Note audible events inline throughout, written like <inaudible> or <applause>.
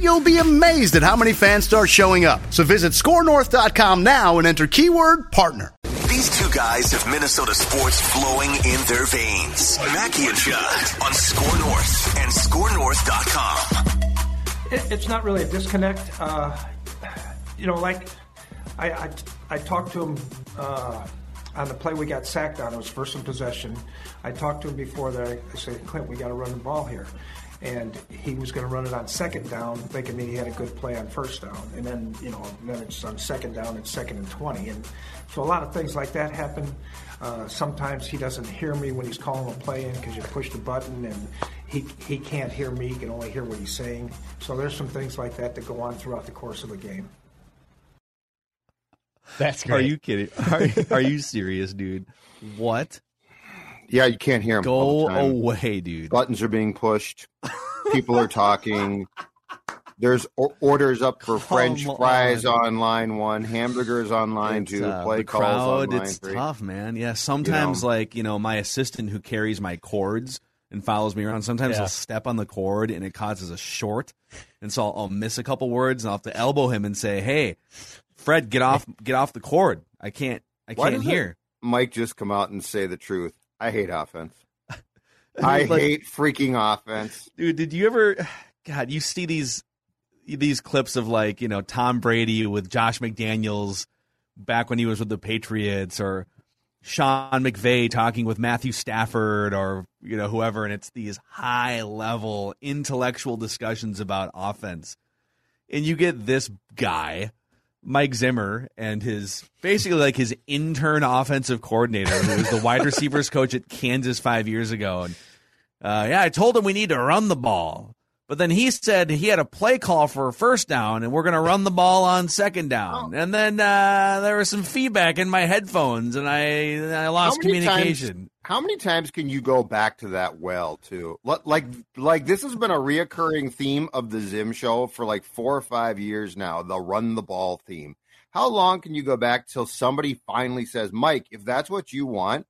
you'll be amazed at how many fans start showing up. So visit scorenorth.com now and enter keyword partner. These two guys have Minnesota sports flowing in their veins. Mackey and Judd on Score North and ScoreNorth.com. It, it's not really a disconnect. Uh, you know, like I, I, I talked to him uh, on the play we got sacked on. It was first in possession. I talked to him before that. I said, Clint, we got to run the ball here. And he was going to run it on second down, thinking that he had a good play on first down. And then, you know, then it's on second down, it's second and 20. And so a lot of things like that happen. Uh, sometimes he doesn't hear me when he's calling a play in because you push the button and he, he can't hear me. He can only hear what he's saying. So there's some things like that that go on throughout the course of the game. That's Are you kidding? <laughs> Are, are you serious, dude? What? Yeah, you can't hear him. Go away, dude. Buttons are being pushed. <laughs> People are talking. There's o- orders up for French fries on. on line one, hamburgers on line It's, two, uh, play the calls crowd, on line it's three. tough, man. Yeah, sometimes know. like you know my assistant who carries my cords and follows me around. Sometimes Yeah. he'll step on the cord and it causes a short, and so I'll, I'll miss a couple words and I'll have to elbow him and say, "Hey, Fred, get off, get off the cord. I can't, I Why can't doesn't hear." Mike just come out and say the truth. I hate offense. <laughs> I Like- hate freaking offense. Dude, did you ever? God, you see these these clips of like you know Tom Brady with Josh McDaniels back when he was with the Patriots, or Sean McVay talking with Matthew Stafford, or you know whoever, and it's these high level intellectual discussions about offense, and you get this guy. Mike Zimmer and his basically like his intern offensive coordinator, who was the wide receivers coach at Kansas five years ago, and uh, yeah, I told him we need to run the ball. But then he said he had a play call for a first down, and we're going to run the ball on second down. Oh. And then uh, there was some feedback in my headphones, and I I lost How communication. Times, how many times can you go back to that well too? Like like this has been a reoccurring theme of the Zim show for like four or five years now. The run the ball theme. How long can you go back till somebody finally says, Mike, if that's what you want,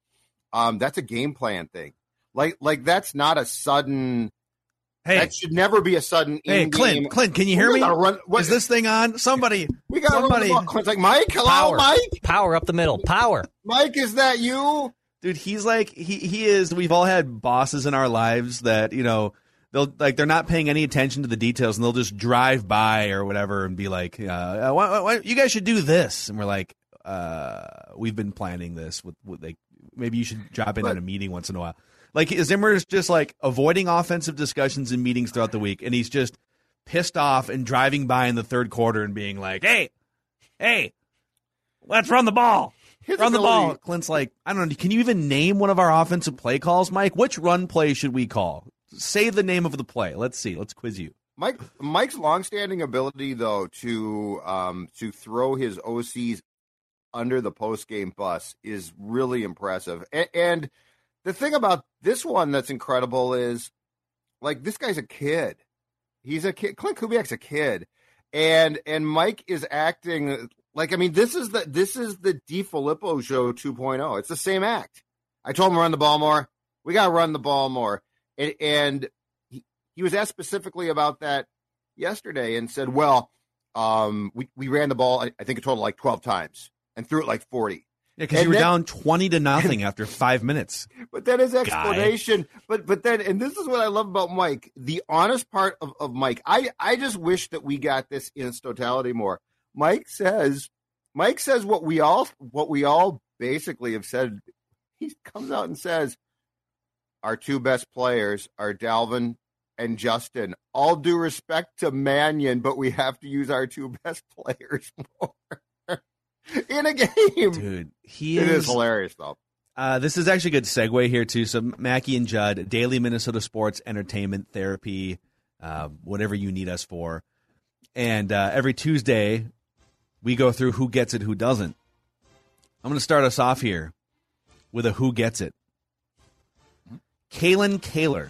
um, that's a game plan thing. Like like that's not a sudden. Hey, that should never be a sudden. hey, Clint, Clint, can you hear We me? Run, what, Is this thing on? Somebody, we got somebody. run. Clint's like Mike. Hello, Power. Mike. Power up the middle. Power. Mike, is that you? dude he's like he he is we've all had bosses in our lives that you know they'll like they're not paying any attention to the details and they'll just drive by or whatever and be like uh, why, why, why, you guys should do this and we're like uh we've been planning this with, with like maybe you should drop in at a meeting once in a while like Zimmer is just like avoiding offensive discussions and meetings throughout the week and he's just pissed off and driving by in the third quarter and being like hey hey let's run the ball Run the ability- ball. Clint's like, I don't know. Can you even name one of our offensive play calls, Mike? Which run play should we call? Say the name of the play. Let's see. Let's quiz you. Mike Mike's longstanding ability though to um to throw his OCs under the post game bus is really impressive. A- and the thing about this one that's incredible is like this guy's a kid. He's a kid. Clint Kubiak's a kid. And and Mike is acting like I mean this is the this is the DeFilippo show 2.0. It's the same act. I told him run the ball more. We got to run the ball more. And, and he was asked specifically about that yesterday and said, "Well, um, we we ran the ball. I, I think a total like twelve times and threw it like forty. Yeah, because you were then- down twenty to <laughs> nothing after five minutes. But then his explanation, but but then, and this is what I love about Mike, the honest part of, of Mike. I I just wish that we got this in its totality more. Mike says Mike says what we all what we all basically have said. He comes out and says our two best players are Dalvin and Justin. All due respect to Mannion, but we have to use our two best <laughs> players more <laughs> in a game. Dude, he it is, is hilarious though. Uh, this is actually a good segue here too. So Mackey and Judd, daily Minnesota sports, entertainment, therapy, uh, whatever you need us for. And uh, every Tuesday, we go through who gets it, who doesn't. I'm going to start us off here with a who gets it. Kalyn Kahler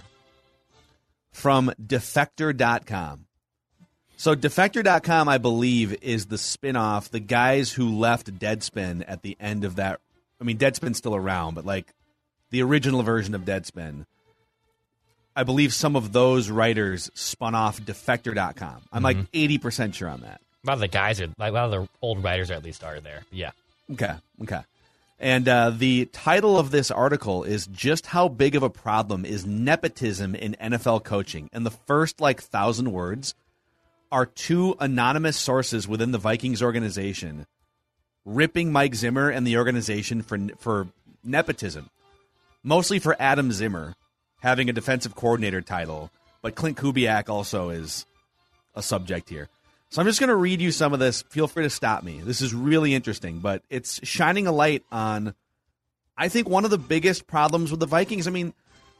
from Defector.com. So Defector.com, I believe, is the spinoff, the guys who left Deadspin at the end of that. I mean, Deadspin's still around, but like the original version of Deadspin. I believe some of those writers spun off Defector.com. I'm like 80% sure on that. A lot of the guys are like a lot of the old writers are at least are there. Yeah. Okay. Okay. And uh, the title of this article is just how big of a problem is nepotism in NFL coaching. And the first like thousand words are two anonymous sources within the Vikings organization ripping Mike Zimmer and the organization for for nepotism, mostly for Adam Zimmer having a defensive coordinator title, but Clint Kubiak also is a subject here. So I'm just going to read you some of this. Feel free to stop me. This is really interesting, but it's shining a light on, I think, one of the biggest problems with the Vikings. I mean,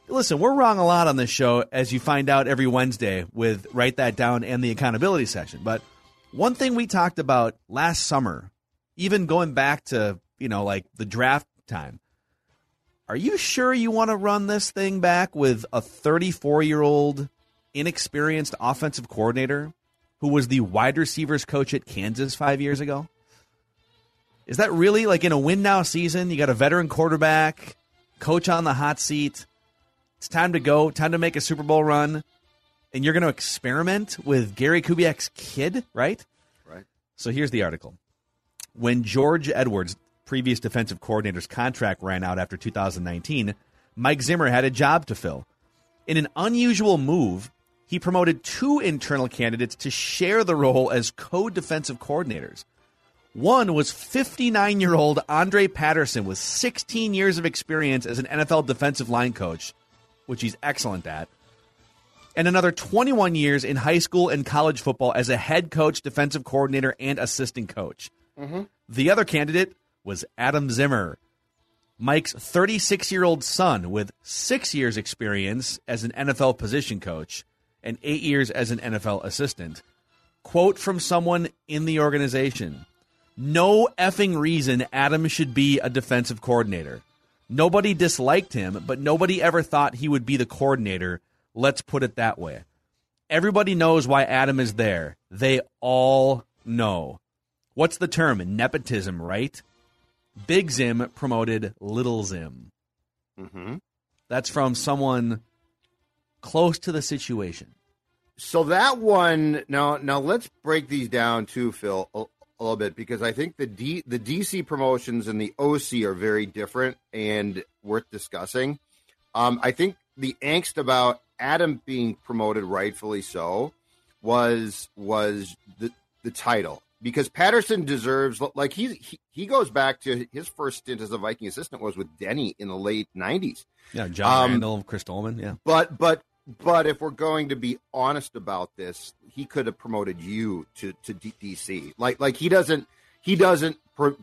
listen, we're wrong a lot on this show, as you find out every Wednesday with Write That Down and the accountability session. But one thing we talked about last summer, even going back to, you know, like the draft time, are you sure you want to run this thing back with a 34 year old inexperienced offensive coordinator who was the wide receivers coach at Kansas five years ago? Is that really like in a win now season? You got a veteran quarterback, coach on the hot seat. It's time to go, time to make a Super Bowl run. And you're going to experiment with Gary Kubiak's kid, right? Right. So here's the article. When George Edwards, previous defensive coordinator's contract ran out after 2019, Mike Zimmer had a job to fill. In an unusual move, he promoted two internal candidates to share the role as co defensive coordinators. One was 59 year old Andre Patterson with 16 years of experience as an NFL defensive line coach, which he's excellent at, and another 21 years in high school and college football as a head coach, defensive coordinator, and assistant coach. Mm-hmm. The other candidate was Adam Zimmer, Mike's 36 year old son with six years' experience as an NFL position coach and eight years as an NFL assistant. Quote from someone in the organization No effing reason Adam should be a defensive coordinator. Nobody disliked him, but nobody ever thought he would be the coordinator. Let's put it that way. Everybody knows why Adam is there. They all know. What's the term? Nepotism, right? Big Zim promoted Little Zim. Mm-hmm. That's from someone close to the situation. So that one now now let's break these down too, Phil, a, a little bit because I think the D the DC promotions and the OC are very different and worth discussing. Um, I think the angst about Adam being promoted, rightfully so, was was the the title because Patterson deserves like he, he he goes back to his first stint as a Viking assistant was with Denny in the late nineties. Yeah, John Um, Randall, Chris Doleman. Yeah. But but but if we're going to be honest about this, he could have promoted you to to D- DC. Like like he doesn't he doesn't per,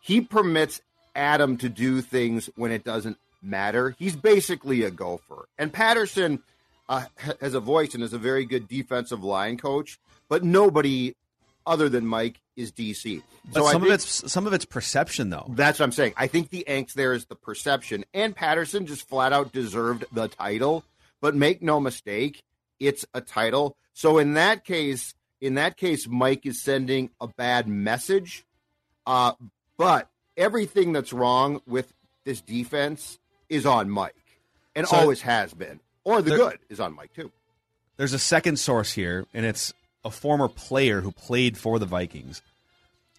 he permits Adam to do things when it doesn't matter. He's basically a gopher. And Patterson uh, has a voice and is a very good defensive line coach, but nobody other than Mike is DC. But I some think- of it's some of it's perception though. that's what I'm saying. I think the angst there is the perception. And Patterson just flat out deserved the title. But make no mistake, it's a title. So in that case, in that case, Mike is sending a bad message. Uh, but everything that's wrong with this defense is on Mike. And So- always has been. Or the There- good is on Mike too. There's a second source here, and it's a former player who played for the Vikings.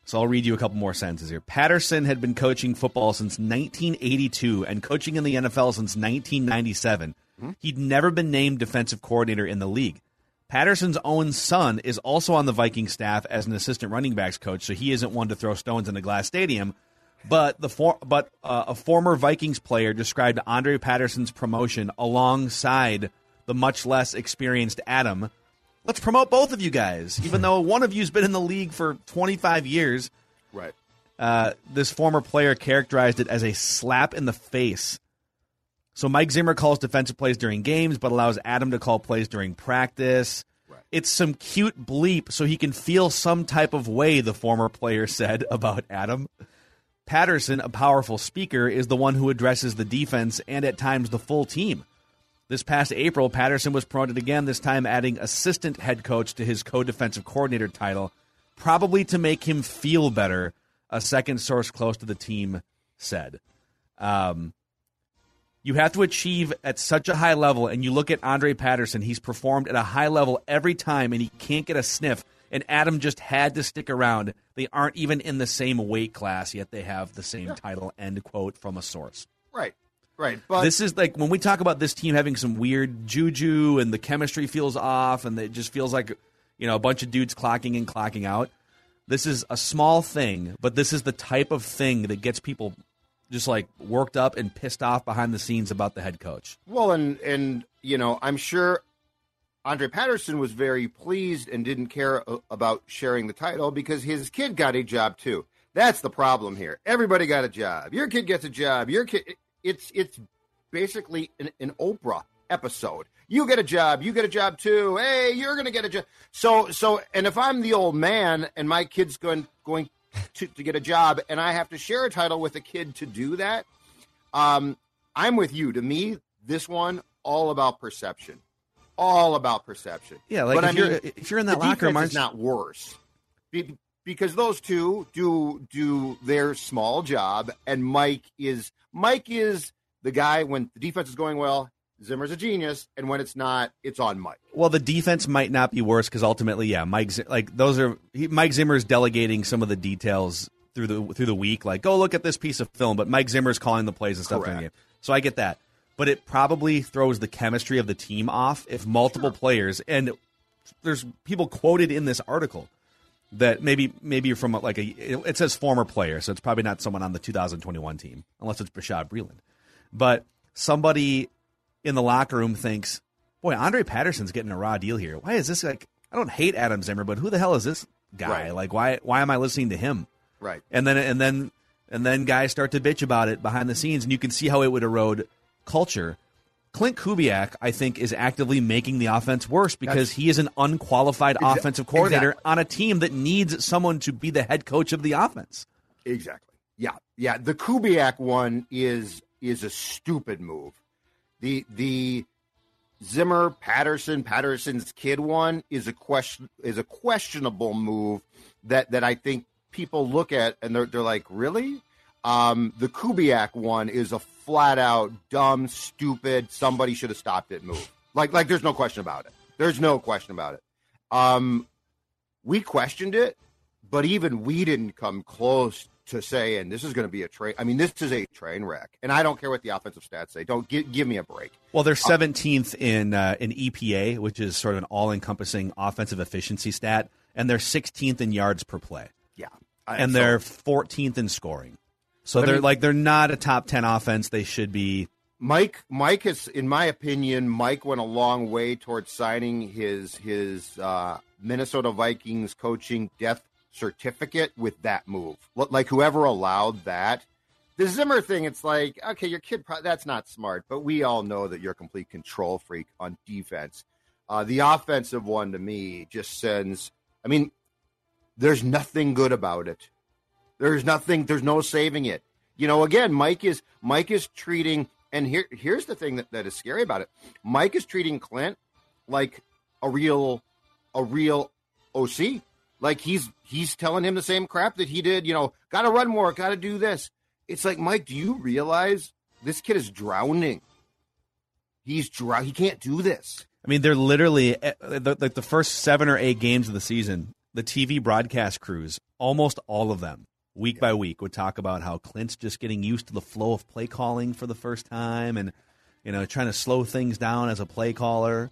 So I'll read you a couple more sentences here. Patterson had been coaching football since 1982 and coaching in the NFL since 1997. He'd never been named defensive coordinator in the league. Patterson's own son is also on the Viking staff as an assistant running backs coach, so he isn't one to throw stones in a glass stadium. But the for, but uh, a former Vikings player described Andre Patterson's promotion alongside the much less experienced Adam. Let's promote both of you guys, even though <laughs> one of you's been in the league for 25 years. Right. Uh, this former player characterized it as a slap in the face. So Mike Zimmer calls defensive plays during games, but allows Adam to call plays during practice. Right. It's some cute bleep so he can feel some type of way, the former player said about Adam. Patterson, a powerful speaker, is the one who addresses the defense and at times the full team. This past April, Patterson was promoted again, this time adding assistant head coach to his co defensive coordinator title, probably to make him feel better, a second source close to the team said. Um, you have to achieve at such a high level, and you look at Andre Patterson, he's performed at a high level every time, and he can't get a sniff. And Adam just had to stick around. They aren't even in the same weight class, yet they have the same title. End quote from a source. Right. Right. But this is like when we talk about this team having some weird juju and the chemistry feels off and it just feels like you know a bunch of dudes clocking in clocking out this is a small thing but this is the type of thing that gets people just like worked up and pissed off behind the scenes about the head coach Well, and and you know, I'm sure Andre Patterson was very pleased and didn't care about sharing the title because his kid got a job too. That's the problem here. Everybody got a job. Your kid gets a job. Your kid. It's it's basically an, an Oprah episode. You get a job. You get a job too. Hey, you're gonna get a job. So so, and if I'm the old man and my kid's going going to, to get a job and I have to share a title with a kid to do that, um, I'm with you. To me, this one all about perception, all about perception. Yeah, like but if I you're- if you're in that locker room, aren't- not worse Be- because those two do do their small job, and Mike is Mike is the guy when the defense is going well. Zimmer's a genius, and when it's not, it's on Mike. well the defense might not be worse because ultimately yeah mike like those are he, mike zimmer's delegating some of the details through the through the week like go look at this piece of film but mike zimmer's calling the plays and stuff during the game so i get that but it probably throws the chemistry of the team off if multiple players and there's people quoted in this article that maybe maybe you're from like a it says former player, so it's probably not someone on the 2021 team unless it's Bashaud Breeland. But somebody in the locker room thinks, "Boy, Andre Patterson's getting a raw deal here. Why is this like? I don't hate Adam Zimmer, but who the hell is this guy? Right. Like, why why am I listening to him?" Right. And then and then and then guys start to bitch about it behind the scenes, and you can see how it would erode culture. Clint Kubiak, I think, is actively making the offense worse because he is an unqualified Exa- offensive coordinator exactly. on a team that needs someone to be the head coach of the offense. Exactly. Yeah. Yeah. The Kubiak one is is a stupid move. The the Zimmer Patterson Patterson's kid one is a question is a questionable move that that I think people look at and they're they're like really. Um, the Kubiak one is a flat out dumb, stupid. Somebody should have stopped it move. Like like there's no question about it. There's no question about it. Um, we questioned it, but even we didn't come close to saying this is going to be a train. I mean, this is a train wreck, and I don't care what the offensive stats say. Don't give give me a break. Well, they're 17th in uh, in EPA, which is sort of an all-encompassing offensive efficiency stat, and they're 16th in yards per play, Yeah, and so- they're 14th in scoring. So they're mean- like they're not a top 10 offense. They should be. Mike. Mike is, in my opinion, Mike went a long way towards signing his his uh, Minnesota Vikings coaching death certificate with that move. Like whoever allowed that. The Zimmer thing, it's like, okay, your kid, pro- that's not smart, but we all know that you're a complete control freak on defense. Uh, the offensive one to me just sends, I mean, there's nothing good about it. There's nothing, there's no saving it. You know, again, Mike is Mike is treating and here here's the thing that, that is scary about it. Mike is treating Clint like a real a real OC. Like he's he's telling him the same crap that he did, you know, gotta run more, gotta do this. It's like, Mike, do you realize this kid is drowning? He's drow he can't do this. I mean, they're literally eh, like the first seven or eight games of the season. The TV broadcast crews, almost all of them, week by week, would talk about how Clint's just getting used to the flow of play calling for the first time, and you know, trying to slow things down as a play caller.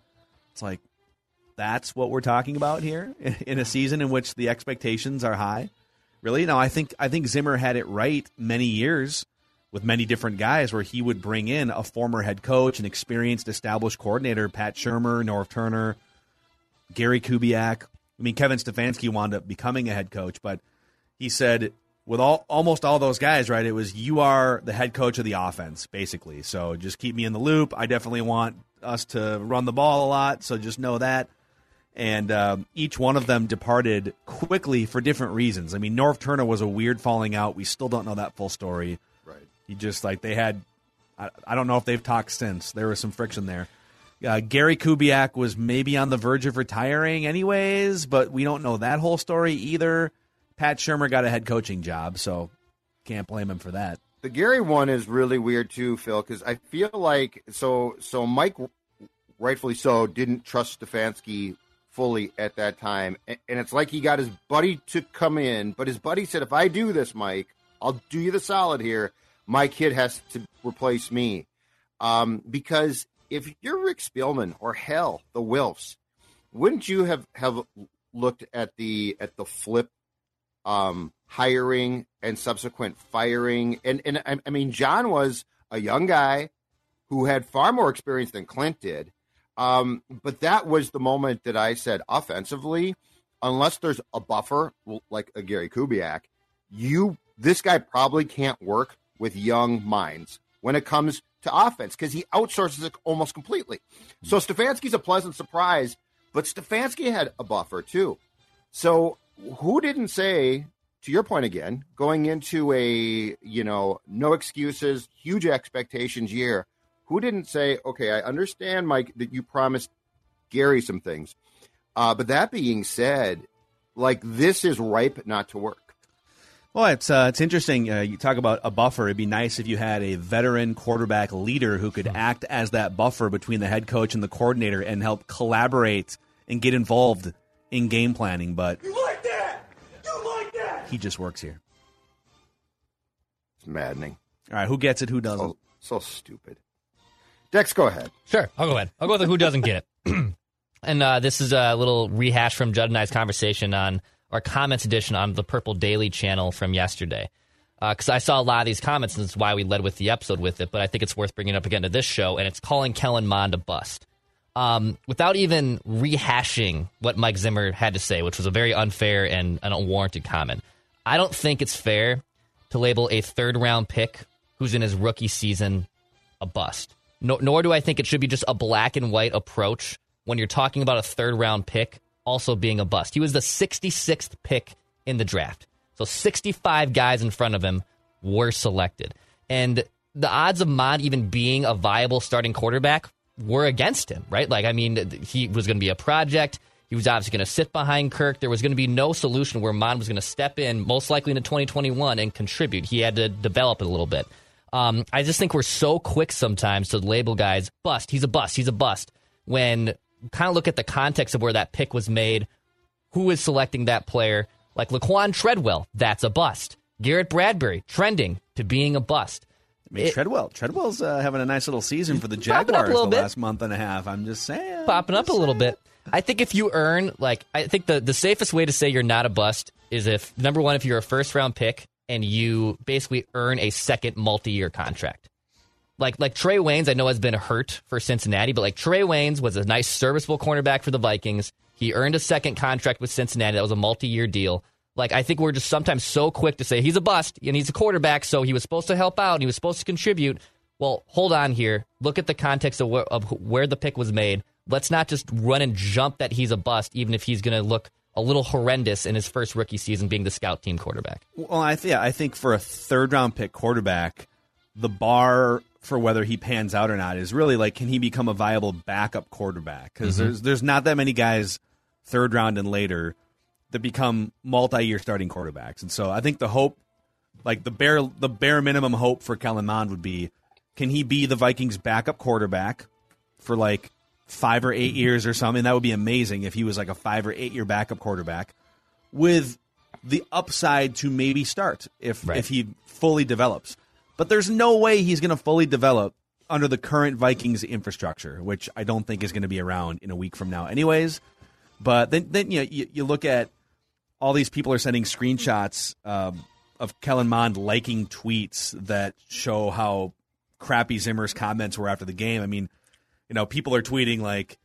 It's like, that's what we're talking about here <laughs> in a season in which the expectations are high. Really? No, I think I think Zimmer had it right many years with many different guys where he would bring in a former head coach, an experienced established coordinator, Pat Shurmur, Norv Turner, Gary Kubiak. I mean, Kevin Stefanski wound up becoming a head coach, but he said with all almost all those guys, right? It was you are the head coach of the offense, basically. So just keep me in the loop. I definitely want us to run the ball a lot, so just know that. And um, each one of them departed quickly for different reasons. I mean, Norv Turner was a weird falling out. We still don't know that full story. Right. He just like they had. I, I don't know if they've talked since. There was some friction there. Uh, Gary Kubiak was maybe on the verge of retiring, anyways, but we don't know that whole story either. Pat Shurmur got a head coaching job, so can't blame him for that. The Gary one is really weird too, Phil, because I feel like so so Mike, rightfully so, didn't trust Stefanski fully at that time, and it's like he got his buddy to come in, but his buddy said, "If I do this, Mike, I'll do you the solid here. My kid has to replace me." Um, because if you're Rick Spielman or hell, the Wilfs, wouldn't you have have looked at the at the flip um, hiring and subsequent firing. And and I, I mean, John was a young guy who had far more experience than Clint did. Um, but that was the moment that I said, offensively, unless there's a buffer like a Gary Kubiak, you this guy probably can't work with young minds when it comes to offense because he outsources it almost completely. So Stefanski's a pleasant surprise, but Stefanski had a buffer too. So who didn't say to your point again, going into a you know no excuses, huge expectations year, who didn't say, okay, I understand, Mike, that you promised Gary some things, uh, but that being said, like this is ripe not to work. Well, it's uh, it's interesting. Uh, you talk about a buffer. It'd be nice if you had a veteran quarterback leader who could act as that buffer between the head coach and the coordinator and help collaborate and get involved in game planning. But you like that? You like that? he just works here. It's maddening. All right, who gets it? Who doesn't? So, so stupid. Dex, go ahead. Sure, I'll go ahead. I'll go with who doesn't get it. <clears throat> and uh, this is a little rehash from Judd and I's conversation on our comments edition on the Purple Daily channel from yesterday. Because uh, I saw a lot of these comments, and that's why we led with the episode with it. But I think it's worth bringing up again to this show, and it's calling Kellen Mond a bust. Um, without even rehashing what Mike Zimmer had to say, which was a very unfair and an unwarranted comment. I don't think it's fair to label a third round pick who's in his rookie season a bust. No, nor do I think it should be just a black and white approach when you're talking about a third round pick also being a bust. He was the 66th pick in the draft. So 65 guys in front of him were selected. And the odds of Mond even being a viable starting quarterback were against him, right? Like, I mean, he was going to be a project. He was obviously going to sit behind Kirk. There was going to be no solution where Mond was going to step in, most likely into 2021, and contribute. He had to develop it a little bit. Um, I just think we're so quick sometimes to label guys bust. He's a bust. He's a bust. When kind of look at the context of where that pick was made, who is selecting that player? Like Laquan Treadwell, that's a bust. Garrett Bradbury trending to being a bust. I mean, It- Treadwell. Treadwell's uh, having a nice little season for the Popping up a Jaguars little the bit. last month and a half. I'm just saying. popping up a little saying. bit. I think if you earn, like, I think the, the safest way to say you're not a bust is if, number one, if you're a first round pick and you basically earn a second multi year contract. Like, like Trae Waynes, I know has been hurt for Cincinnati, but like Trae Waynes was a nice serviceable cornerback for the Vikings. He earned a second contract with Cincinnati. That was a multi year deal. Like, I think we're just sometimes so quick to say he's a bust and he's a quarterback, so he was supposed to help out and he was supposed to contribute. Well, hold on here. Look at the context of where, of where the pick was made. Let's not just run and jump that he's a bust, even if he's going to look a little horrendous in his first rookie season being the scout team quarterback. Well, I th- yeah, I think for a third round pick quarterback, the bar for whether he pans out or not is really like can he become a viable backup quarterback? Because mm-hmm. there's there's not that many guys third round and later that become multi year starting quarterbacks, and so I think the hope, like the bare the bare minimum hope for Kellen Mond would be, can he be the Vikings backup quarterback for like five or eight years or something? That would be amazing if he was like a five or eight year backup quarterback with the upside to maybe start if Right. if he fully develops. But there's no way he's going to fully develop under the current Vikings infrastructure, which I don't think is going to be around in a week from now. Anyways, But then, then you, know, you, you look at all these people are sending screenshots um, of Kellen Mond liking tweets that show how crappy Zimmer's comments were after the game. I mean, you know, people are tweeting like,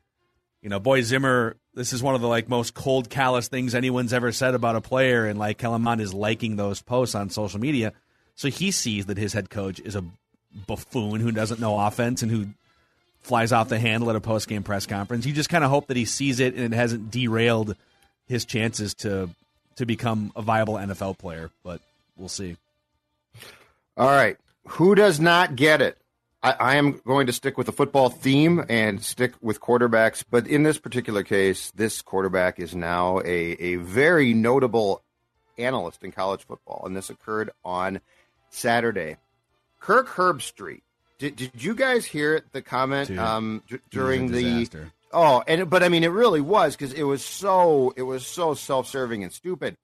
you know, boy Zimmer, this is one of the like most cold, callous things anyone's ever said about a player, and like Kellen Mond is liking those posts on social media, so he sees that his head coach is a buffoon who doesn't know offense and who flies off the handle at a post game press conference. You just kind of hope that he sees it and it hasn't derailed his chances to to become a viable NFL player, but we'll see. All right. Who does not get it? I, I, am going to stick with the football theme and stick with quarterbacks, but in this particular case, this quarterback is now a, a very notable analyst in college football, and this occurred on Saturday. Kirk Herbstreit. Did, did you guys hear the comment Dude, um, d- during the. Oh, and but I mean, it really was because it was so it was so self serving and stupid.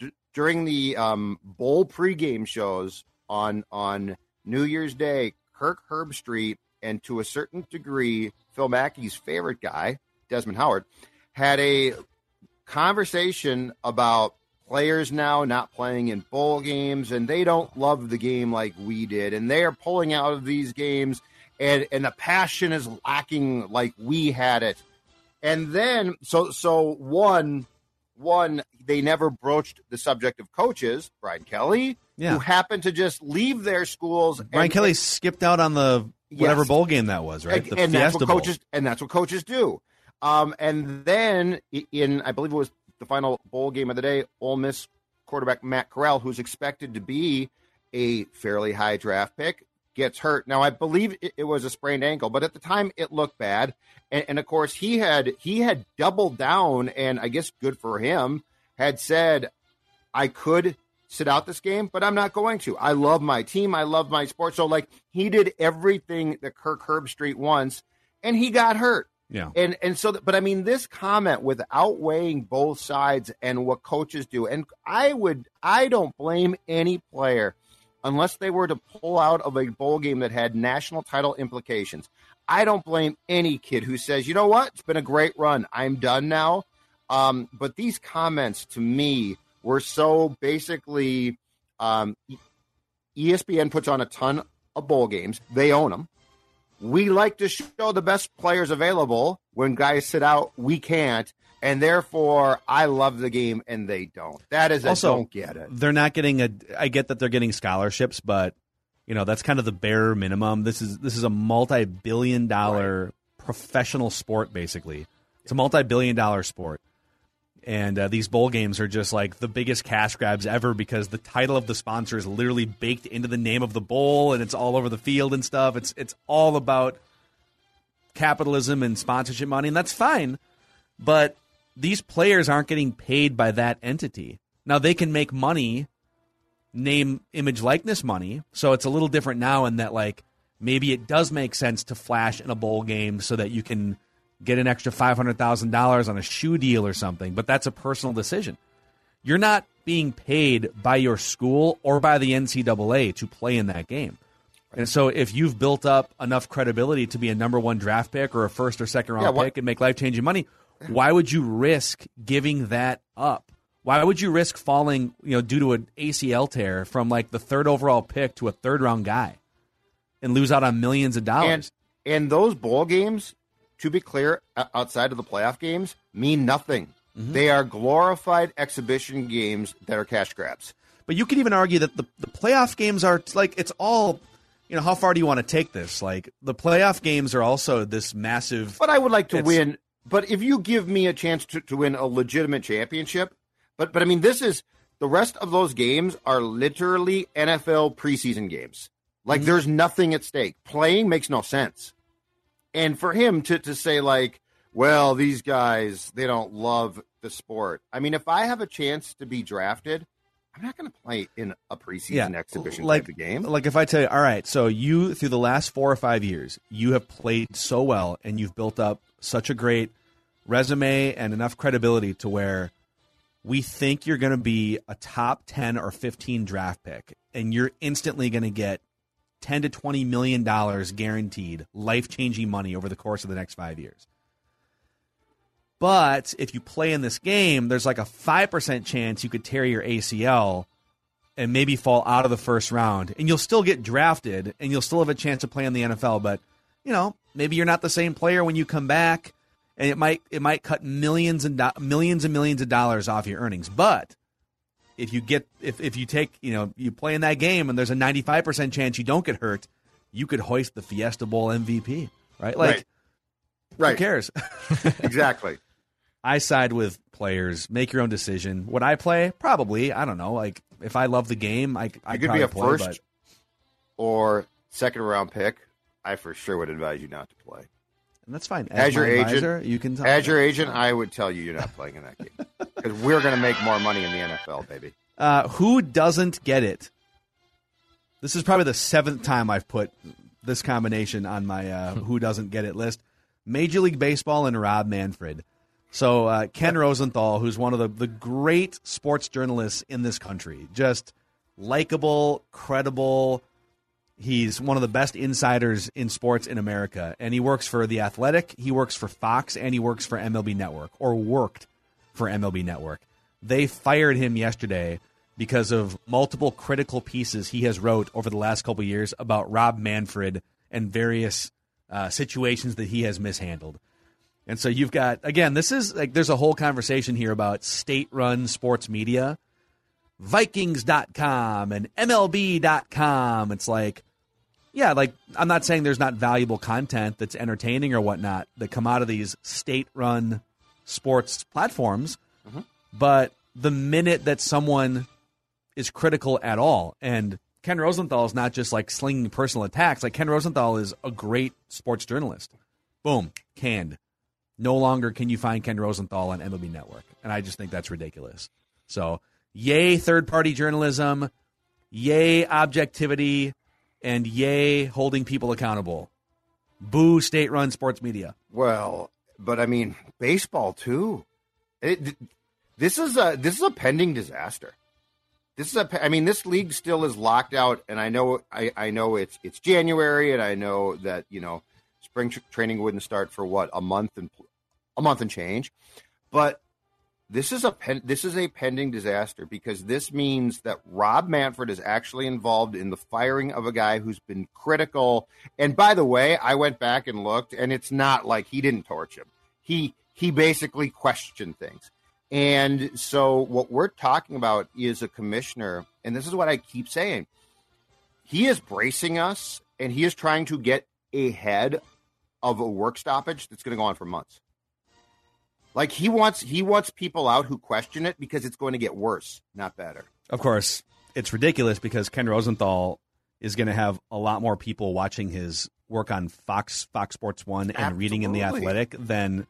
D- during the um, bowl pregame shows on on New Year's Day, Kirk Herbstreit and to a certain degree Phil Mackey's favorite guy, Desmond Howard, had a conversation about players now not playing in bowl games and they don't love the game like we did and they are pulling out of these games and and the passion is lacking like we had it. And then so so one one they never broached the subject of coaches brian kelly Yeah. who happened to just leave their schools Brian and- Kelly skipped out on the whatever Yes. bowl game that was, right? and, The and that's what Bowl. coaches and that's what coaches do. Um, and then in I believe it was the final bowl game of the day, Ole Miss quarterback Matt Corral, who's expected to be a fairly high draft pick, gets hurt. Now I believe it, it was a sprained ankle, but at the time it looked bad. And, and of course he had he had doubled down, and I guess good for him had said, I could sit out this game, but I'm not going to. I love my team. I love my sport. So like he did everything that Kirk Herbstreit wants, and he got hurt. Yeah. And and so, but I mean, this comment with outweighing both sides and what coaches do, and I would, I don't blame any player unless they were to pull out of a bowl game that had national title implications. I don't blame any kid who says, you know what, it's been a great run. I'm done now. Um, but these comments to me were so basically, um, ESPN puts on a ton of bowl games. They own them we like to show the best players available. When guys sit out, we can't. And therefore, I love the game and they don't. That is, I don't get it. They're not getting a. I get that they're getting scholarships, but you know that's kind of the bare minimum. This is this is a multi-billion-dollar professional sport. Basically, it's a multi-billion-dollar sport, and uh, these bowl games are just like the biggest cash grabs ever because the title of the sponsor is literally baked into the name of the bowl, and it's all over the field and stuff. It's it's all about capitalism and sponsorship money, and that's fine. But these players aren't getting paid by that entity. Now they can make money, name, image, likeness money. So it's a little different now in that like maybe it does make sense to flash in a bowl game so that you can get an extra five hundred thousand dollars on a shoe deal or something. But that's a personal decision. You're not being paid by your school or by the NCAA to play in that game. And so if you've built up enough credibility to be a number one draft pick or a first or second round Yeah, pick and make life changing money, why would you risk giving that up? Why would you risk falling, you know, due to an ACL tear from like the third overall pick to a third round guy and lose out on millions of dollars? And and those bowl games, to be clear, outside of the playoff games, mean nothing. Mm-hmm. They are glorified exhibition games that are cash grabs. But you could even argue that the, the playoff games are like it's all you know, how far do you want to take this? Like the playoff games are also this massive But I would like to win. But if you give me a chance to, to win a legitimate championship, but but I mean, this is the rest of those games are literally NFL preseason games. Like mm-hmm. there's nothing at stake. Playing makes no sense. And for him to to say like, well, these guys they don't love the sport. I mean, if I have a chance to be drafted, I'm not going to play in a preseason exhibition like, type of game. Like if I tell you, all right, so you through the last four or five years, you have played so well and you've built up such a great resume and enough credibility to where we think you're going to be a top 10 or 15 draft pick and you're instantly going to get 10 to 20 million dollars guaranteed life-changing money over the course of the next 5 years. But if you play in this game, there's like a 5% chance you could tear your ACL and maybe fall out of the first round. And you'll still get drafted and you'll still have a chance to play in the NFL. But, you know, maybe you're not the same player when you come back and it might it might cut millions and do- millions and millions of dollars off your earnings. But if you get if, if you take you know you play in that game and there's a 95% chance you don't get hurt you could hoist the fiesta bowl mvp right like Right. Right. who cares <laughs> Exactly. I side with players make your own decision would i play probably i don't know like if i love the game i i could be a play, first but or second round pick. I for sure would advise you not to play. and that's fine As, as, your my agent, advisor, you can tell as your agent, I would tell you you're not playing in that game <laughs> because we're going to make more money in the NFL, baby. Uh, who doesn't get it? This is probably the seventh time I've put this combination on my uh, <laughs> who doesn't get it list. Major League Baseball and Rob Manfred. So uh, Ken Rosenthal, who's one of the, the great sports journalists in this country, just likable, credible. He's one of the best insiders in sports in America, and he works for the Athletic. He works for Fox, and he works for MLB Network, or worked for MLB Network. They fired him yesterday because of multiple critical pieces he has wrote over the last couple years about Rob Manfred and various uh, situations that he has mishandled. And so you've got again, this is like there's a whole conversation here about state-run sports media, Vikings.com and MLB.com. It's like, yeah, like I'm not saying there's not valuable content that's entertaining or whatnot that come out of these state-run sports platforms, mm-hmm. but the minute that someone is critical at all, and Ken Rosenthal is not just like slinging personal attacks. Like Ken Rosenthal is a great sports journalist. Boom, canned. No longer can you find Ken Rosenthal on MLB Network, and I just think that's ridiculous. So, yay third-party journalism, yay objectivity, and yay holding people accountable. Boo state-run sports media. Well, but I mean, baseball too. It, this is a this is a pending disaster. This is a I mean, this league still is locked out, and I know I, I know it's it's January, and I know that you know spring tr- training wouldn't start for what a month and a month and change, but this is a pen, this is a pending disaster because this means that Rob Manfred is actually involved in the firing of a guy who's been critical. And by the way, I went back and looked, and it's not like he didn't torch him. He he basically questioned things. And so what we're talking about is a commissioner, and this is what I keep saying. He is bracing us and he is trying to get ahead of a work stoppage that's going to go on for months. Like he wants he wants people out who question it because it's going to get worse, not better. Of course, it's ridiculous because Ken Rosenthal is going to have a lot more people watching his work on Fox Fox Sports One and reading in the Athletic than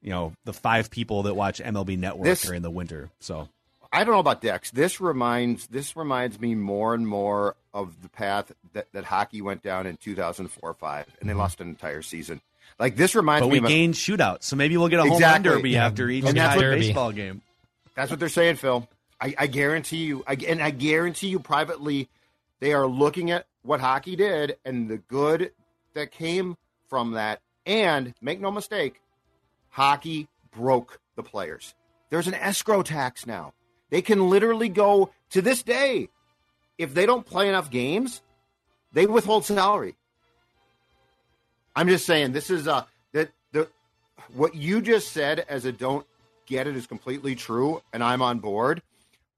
you know the five people that watch MLB Network This- during the winter. So I don't know about Dex. This reminds this reminds me more and more of the path that, that hockey went down in 2004 5 and they mm-hmm. lost an entire season. Like this reminds but me we of a- gained shootouts, so maybe we'll get a home run derby Yeah, after each we'll derby. baseball game. That's what they're saying, Phil. I, I guarantee you, I, and I guarantee you privately, they are looking at what hockey did and the good that came from that. And make no mistake, hockey broke the players. There's an escrow tax now. They can literally go to this day. If they don't play enough games, they withhold salary. I'm just saying this is uh that the what you just said as a don't get it is completely true and I'm on board.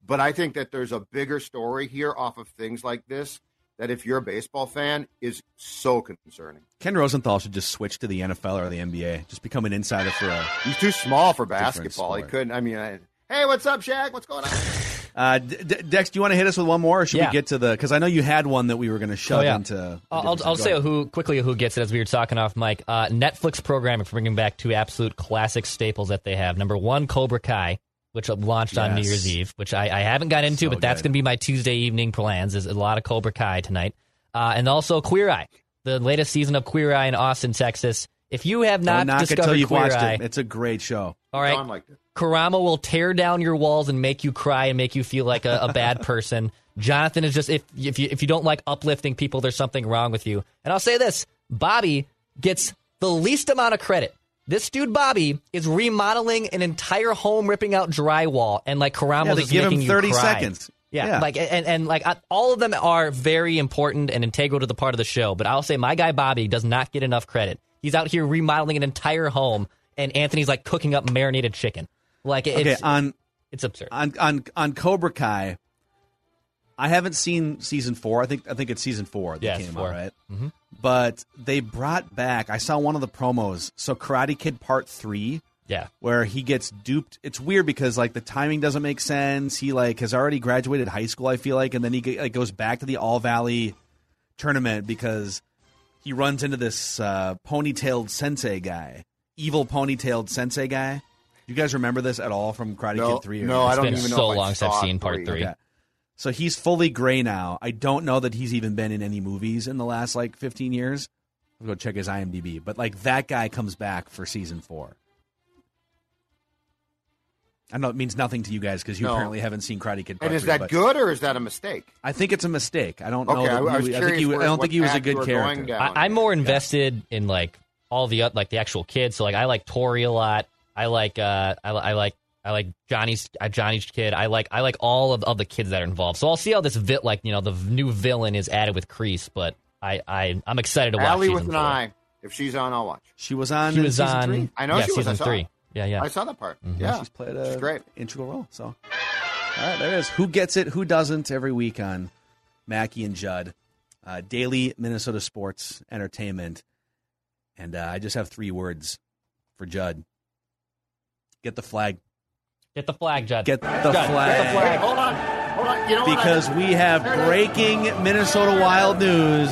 But I think that there's a bigger story here off of things like this that if you're a baseball fan is so concerning. Ken Rosenthal should just switch to the NFL or the NBA. Just become an insider for a. He's too small for basketball. He couldn't. I mean, I, hey, what's up, Shaq? What's going on? <sighs> <laughs> Uh, D- D- Dex, do you want to hit us with one more, or should Yeah. we get to the? Because I know you had one that we were going to shove Oh, yeah. into. a I'll, I'll, different- I'll say ahead. who quickly who gets it as we were talking off mic. Uh, Netflix programming for bringing back two absolute classic staples that they have. Number one, Cobra Kai, which launched on New Yes. Year's Eve, which I, I haven't got into, So but that's good. going to be my Tuesday evening plans. Is a lot of Cobra Kai tonight, uh, and also Queer Eye, the latest season of Queer Eye in Austin, Texas. If you have Don't not knock it till discovered you've Queer watched Eye, it. It's a great show. all right, John liked it. Karamo will tear down your walls and make you cry and make you feel like a, a bad <laughs> person. Jonathan is just if if you if you don't like uplifting people, there's something wrong with you. And I'll say this: Bobby gets the least amount of credit This dude Bobby is remodeling an entire home, ripping out drywall, and like Karamo Yeah, is give him 30 you cry. seconds. Yeah, Yeah. like and and like uh, all of them are very important and integral to the part of the show. But I'll say my guy Bobby does not get enough credit. He's out here remodeling an entire home, and Antoni's like cooking up marinated chicken. Like it's Okay, on it's absurd. on on on Cobra Kai. I haven't seen season four. I think I think it's season four that Yeah, came four. out, right? Mm-hmm. But they brought back. I saw one of the promos. So Karate Kid Part Three, Yeah, where he gets duped. It's weird because like the timing doesn't make sense. He like has already graduated high school. I feel like, and then he like goes back to the All Valley tournament because he runs into this uh, ponytailed sensei guy, evil ponytailed sensei guy. You guys remember this at all from Karate No, Kid Three? or- no, I don't been even know so if I long since I've seen part three. three. Okay. So he's fully gray now. I don't know that he's even been in any movies in the last like 15 years. I'll go check his IMDb. But like that guy comes back for season four. I know it means nothing to you guys because you No. apparently haven't seen Karate Kid. Part And is three, that good or is that a mistake? I think it's a mistake. I don't know. Okay, that I- I I, think curious he, I don't think he was a good character. I, I'm more invested in like all the like the actual kids. So like I like Tori a lot. I like uh I, I like I like Johnny's uh, Johnny's kid. I like I like all of, of the kids that are involved. So I'll see how this vi- like you know the new villain is added with Kreese, but I I I'm excited to watch. Allie with an four. eye. If she's on, I'll watch. She was on. She was season on. Three. I know yeah, she was. I season saw three. it. Yeah, yeah. I saw that part. Mm-hmm. Yeah, She's played a She's great. integral role. So, all right, there it is. Who gets it? Who doesn't? Every week on Mackey and Judd, uh, daily Minnesota sports entertainment, and uh, I just have three words for Judd. Get the flag. Get the flag, Judd. Get the Judd, flag. Get the flag. Hold on, hold on. You know? Because I, we have breaking Minnesota Wild news.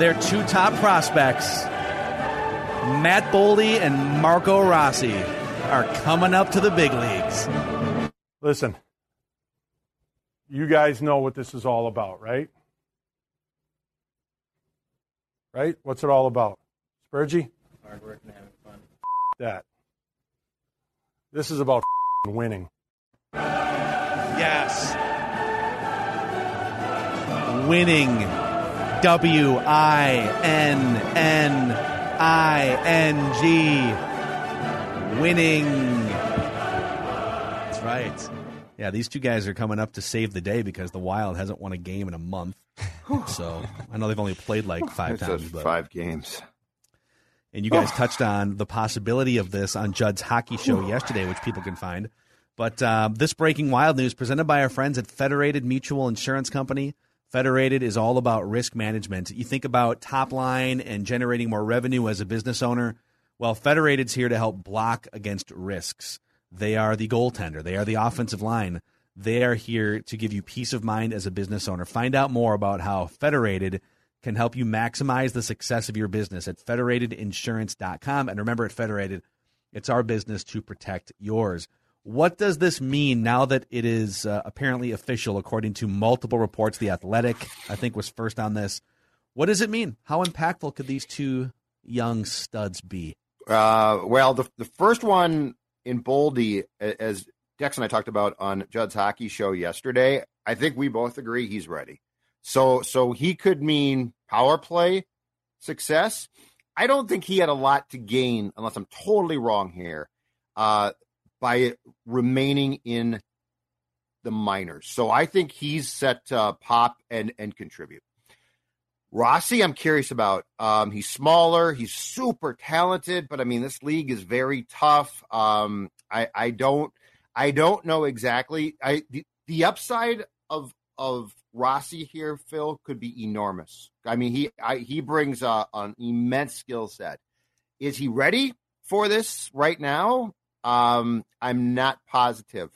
Their two top prospects, Matt Boldy and Marco Rossi, are coming up to the big leagues. Listen, you guys know what this is all about, right? Right? What's it all about? Spurgey? Hard work and having fun. That. This is about winning. Yes. Winning. W I N N I N G. Winning. That's right. Yeah, these two guys are coming up to save the day because the Wild hasn't won a game in a month. <laughs> so I know they've only played like five It's times, but five games. And you guys touched on the possibility of this on Judd's hockey show yesterday, which people can find. But um, this breaking wild news presented by our friends at Federated Mutual Insurance Company. Federated is all about risk management. You think about top line and generating more revenue as a business owner. Well, Federated's here to help block against risks. They are the goaltender. They are the offensive line. They are here to give you peace of mind as a business owner. Find out more about how Federated can help you maximize the success of your business at federatedinsurance.com. And remember, at Federated, it's our business to protect yours. What does this mean now that it is uh, apparently official, according to multiple reports? The Athletic, I think, was first on this. What does it mean? How impactful could these two young studs be? Uh, well, the the first one in Boldy, as Dex and I talked about on Judd's hockey show yesterday, I think we both agree he's ready. So so he could mean power play success. I don't think he had a lot to gain, unless I'm totally wrong here, uh, by remaining in the minors. So I think he's set to pop and and contribute. Rossi, I'm curious about. Um, he's smaller, he's super talented, but I mean, this league is very tough. Um, I, I don't, I don't know exactly. I the, the upside of of Rossi here, Phil, could be enormous. I mean, he I, he brings a, an immense skill set. Is he ready for this right now? Um, I'm not positive,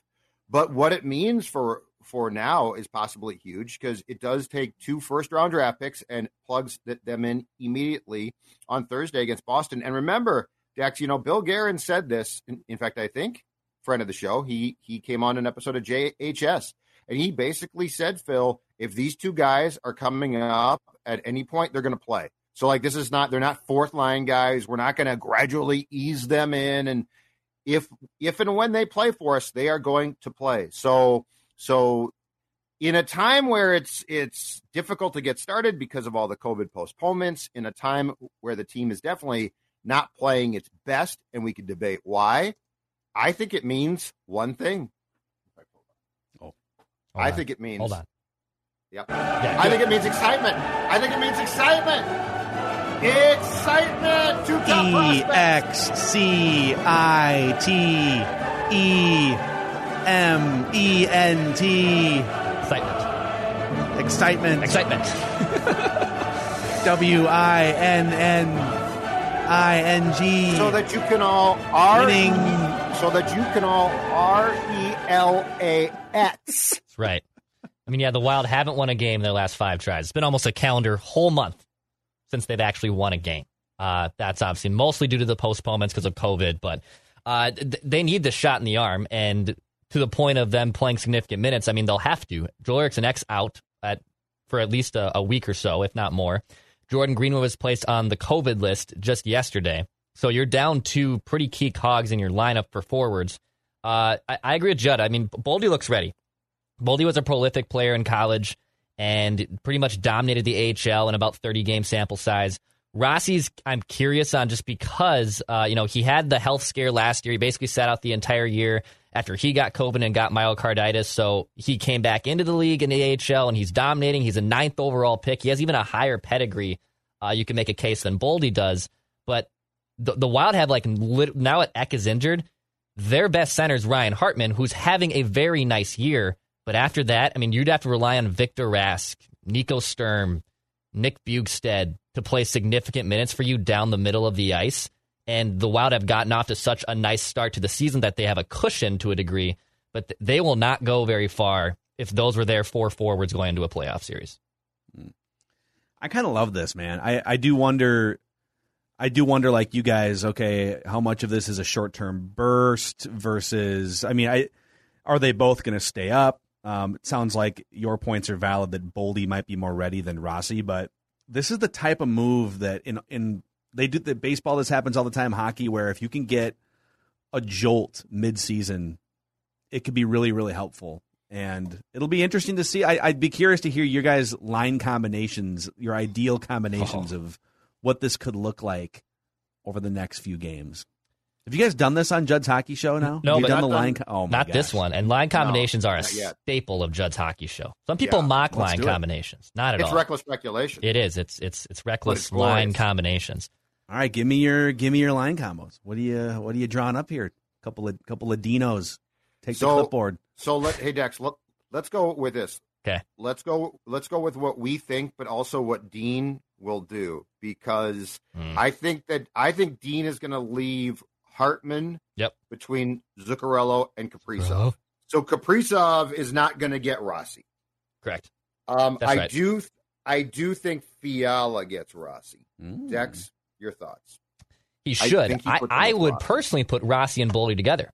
but what it means for for now is possibly huge because it does take two first round draft picks and plugs th- them in immediately on Thursday against Boston. And remember, Dex, you know, Bill Guerin said this. In, in fact, I think friend of the show, he he came on an episode of JHS and he basically said, Phil, if these two guys are coming up at any point, they're going to play. So like this is not they're not fourth line guys. We're not going to gradually ease them in and if if and when they play for us, they are going to play. So so in a time where it's it's difficult to get started because of all the COVID postponements, in a time where the team is definitely not playing its best, and we can debate why. I think it means one thing. Oh. I on. think it means. Hold on. Yep. Yeah, I think it. means excitement. I think it means excitement. Excitement. Two top E. X C I T E M E N T. Excitement. Excitement. Excitement. <laughs> W I N N I N G. So that you can all R. Winning. So that you can all R E L A X. Right. I mean, yeah, the Wild haven't won a game in their last five tries. It's been almost a calendar whole month since they've actually won a game. Uh, that's obviously mostly due to the postponements because of COVID, but uh, th- they need the shot in the arm. And to the point of them playing significant minutes, I mean, they'll have to. Joel Eriksson Ek out at, for at least a, a week or so, if not more. Jordan Greenway was placed on the COVID list just yesterday. So you're down two pretty key cogs in your lineup for forwards. Uh, I, I agree with Judd. I mean, Boldy looks ready. Boldy was a prolific player in college and pretty much dominated the AHL in about 30 game sample size. Rossi's, I'm curious on just because, uh, you know, he had the health scare last year. He basically sat out the entire year after he got COVID and got myocarditis. So he came back into the league in the AHL and he's dominating. He's a ninth overall pick. He has even a higher pedigree. Uh, you can make a case than Boldy does. But the, the Wild have like lit, now that Ek is injured, their best center is Ryan Hartman, who's having a very nice year. But after that, I mean, you'd have to rely on Victor Rask, Nico Sturm, Nick Bjugstad to play significant minutes for you down the middle of the ice. And the Wild have gotten off to such a nice start to the season that they have a cushion to a degree, but th- they will not go very far if those were their four forwards going into a playoff series. I kind of love this, man. I, I do wonder, I do wonder, like you guys, okay, how much of this is a short term burst versus, I mean, I are they both going to stay up? Um, it sounds like your points are valid that Boldy might be more ready than Rossi, but this is the type of move that in in they do the baseball. This happens all the time. Hockey, where if you can get a jolt midseason it could be really really helpful and it'll be interesting to see. I, I'd be curious to hear your guys' line combinations, your ideal combinations of what this could look like over the next few games. Have you guys done this on Judd's Hockey Show now? No, you but done not the line. done- Co- oh my not this one. And line combinations are a staple of Judd's hockey show. Some people Yeah, mock line do it. combinations. Not at It's all. It's reckless speculation. It is. It's it's it's reckless it's line glorious. combinations. All right, give me your give me your line combos. What do you what are you drawing up here? Couple of couple of dinos. Take So- the clipboard. So let hey Dex, look, let's go with this. Okay. Let's go. Let's go with what we think, but also what Dean will do because Mm. I think that I think Dean is going to leave Hartman Yep. between Zuccarello and Kaprizov. Uh-huh. So Kaprizov is not going to get Rossi. Correct. Um, That's I right. do. I do think Fiala gets Rossi. Mm. Dex, your thoughts? He should. think he I, I, would Rossi. personally put Rossi and Boldy together.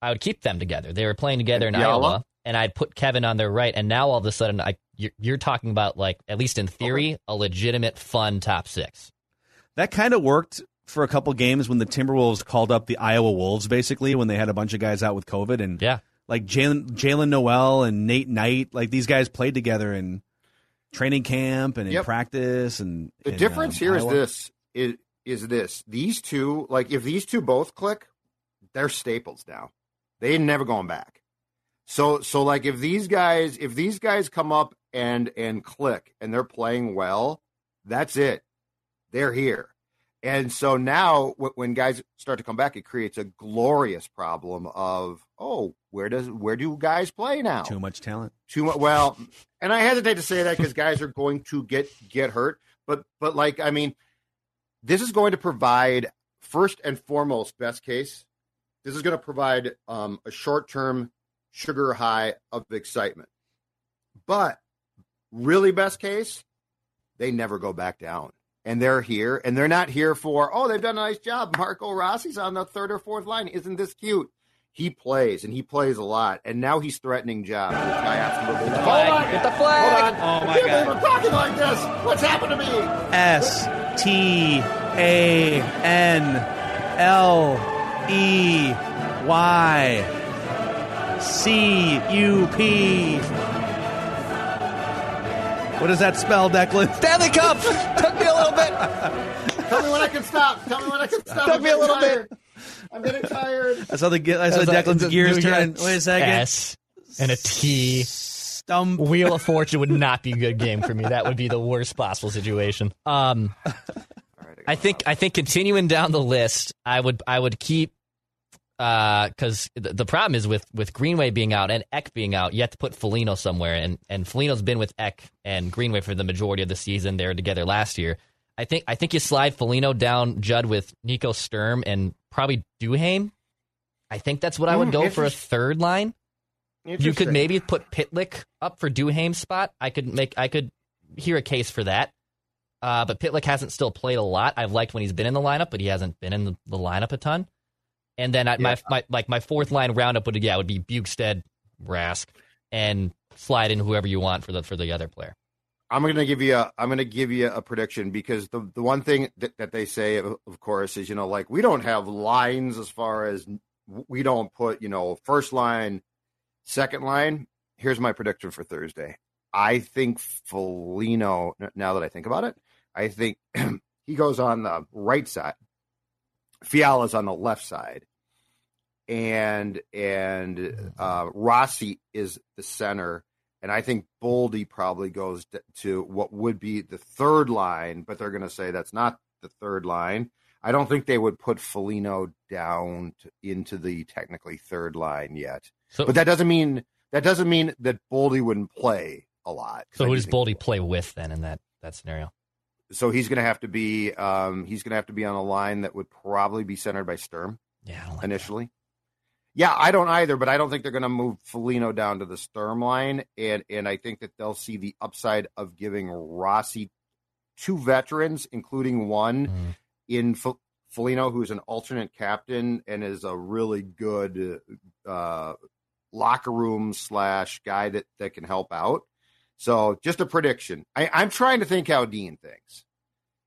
I would keep them together. They were playing together And in Fiala? Iowa, and I'd put Kevin on their right. And now all of a sudden, I you're, you're talking about like at least in theory, a legitimate fun top six. That kind of worked for a couple games when the Timberwolves called up the Iowa Wolves, basically when they had a bunch of guys out with COVID, and Yeah. like Jalen Jaylen Nowell and Nate Knight, like these guys played together in training camp and in Yep. practice. And The in, difference um, here is Iowa. this: is is this these two? Like, if these two both click, they're staples now. They ain't never going back. So, so like, if these guys, if these guys come up and and click and they're playing well, that's it. They're here. And so now, when guys start to come back, it creates a glorious problem of, oh, where does where do guys play now? too much talent. too much. Well, and I hesitate to say that because guys are going to get get hurt, but but like I mean, this is going to provide first and foremost best case. This is going to provide um, a short term sugar high of excitement, but really best case, they never go back down. And they're here, and they're not here for, oh, they've done a nice job. Marco Rossi's on the third or fourth line. Isn't this cute? He plays, and he plays a lot. And now he's threatening jobs, which I absolutely love. Flag. Hold on. Get the flag. Hold on. Oh, my I oh God. Oh We're talking like this. What's happened to me? S T A N L E Y C U P. What does that spell, Declan? Stanley Cup took me a little bit. Tell me when I can stop. Tell me when I can stop. Took me a little bit. I'm getting tired. I saw the ge- I saw That's Declan's a- gears turn. Wait a second. S and a T. Stump. Wheel of Fortune would not be a good game for me. That would be the worst possible situation. Um, I think I think continuing down the list, I would I would keep because the, the problem is with with Greenway being out and Ek being out, you have to put Foligno somewhere, and and Foligno's been with Ek and Greenway for the majority of the season. They were together last year. I think I think you slide Foligno down Judd with Nico Sturm and probably Duhaime. I think that's what I would Hmm, go for a third line. You could maybe put Pitlick up for Duhaime's spot. I could make I could hear a case for that. Uh, but Pitlick hasn't still played a lot. I've liked when he's been in the lineup, but he hasn't been in the, the lineup a ton. And then I, my, my like my fourth line roundup would yeah would be Bjugstad, Rask, and slide in whoever you want for the for the other player. I'm going to give you a I'm going to give you a prediction because the the one thing that, that they say of, of course is you know like we don't have lines as far as we don't put you know first line second line. Here's my prediction for Thursday. I think Foligno now that I think about it I think <clears throat> he goes on the right side Fiala's on the left side and and uh, Rossi is the center and I think Boldy probably goes to what would be the third line, but they're going to say that's not the third line. I don't think they would put Foligno down to, into the technically third line yet. So, But that doesn't mean that doesn't mean that Boldy wouldn't play a lot. so who does Boldy play with then in that that scenario? So he's going to have to be um, he's going to have to be on a line that would probably be centered by Sturm Yeah, like initially. Yeah, I don't either, but I don't think they're going to move Foligno down to the Sturm line, and and I think that they'll see the upside of giving Rossi two veterans, including one Mhm. in F- Foligno, who's an alternate captain and is a really good uh, locker room slash guy that that can help out. So, just a prediction. I, I'm trying to think how Dean thinks,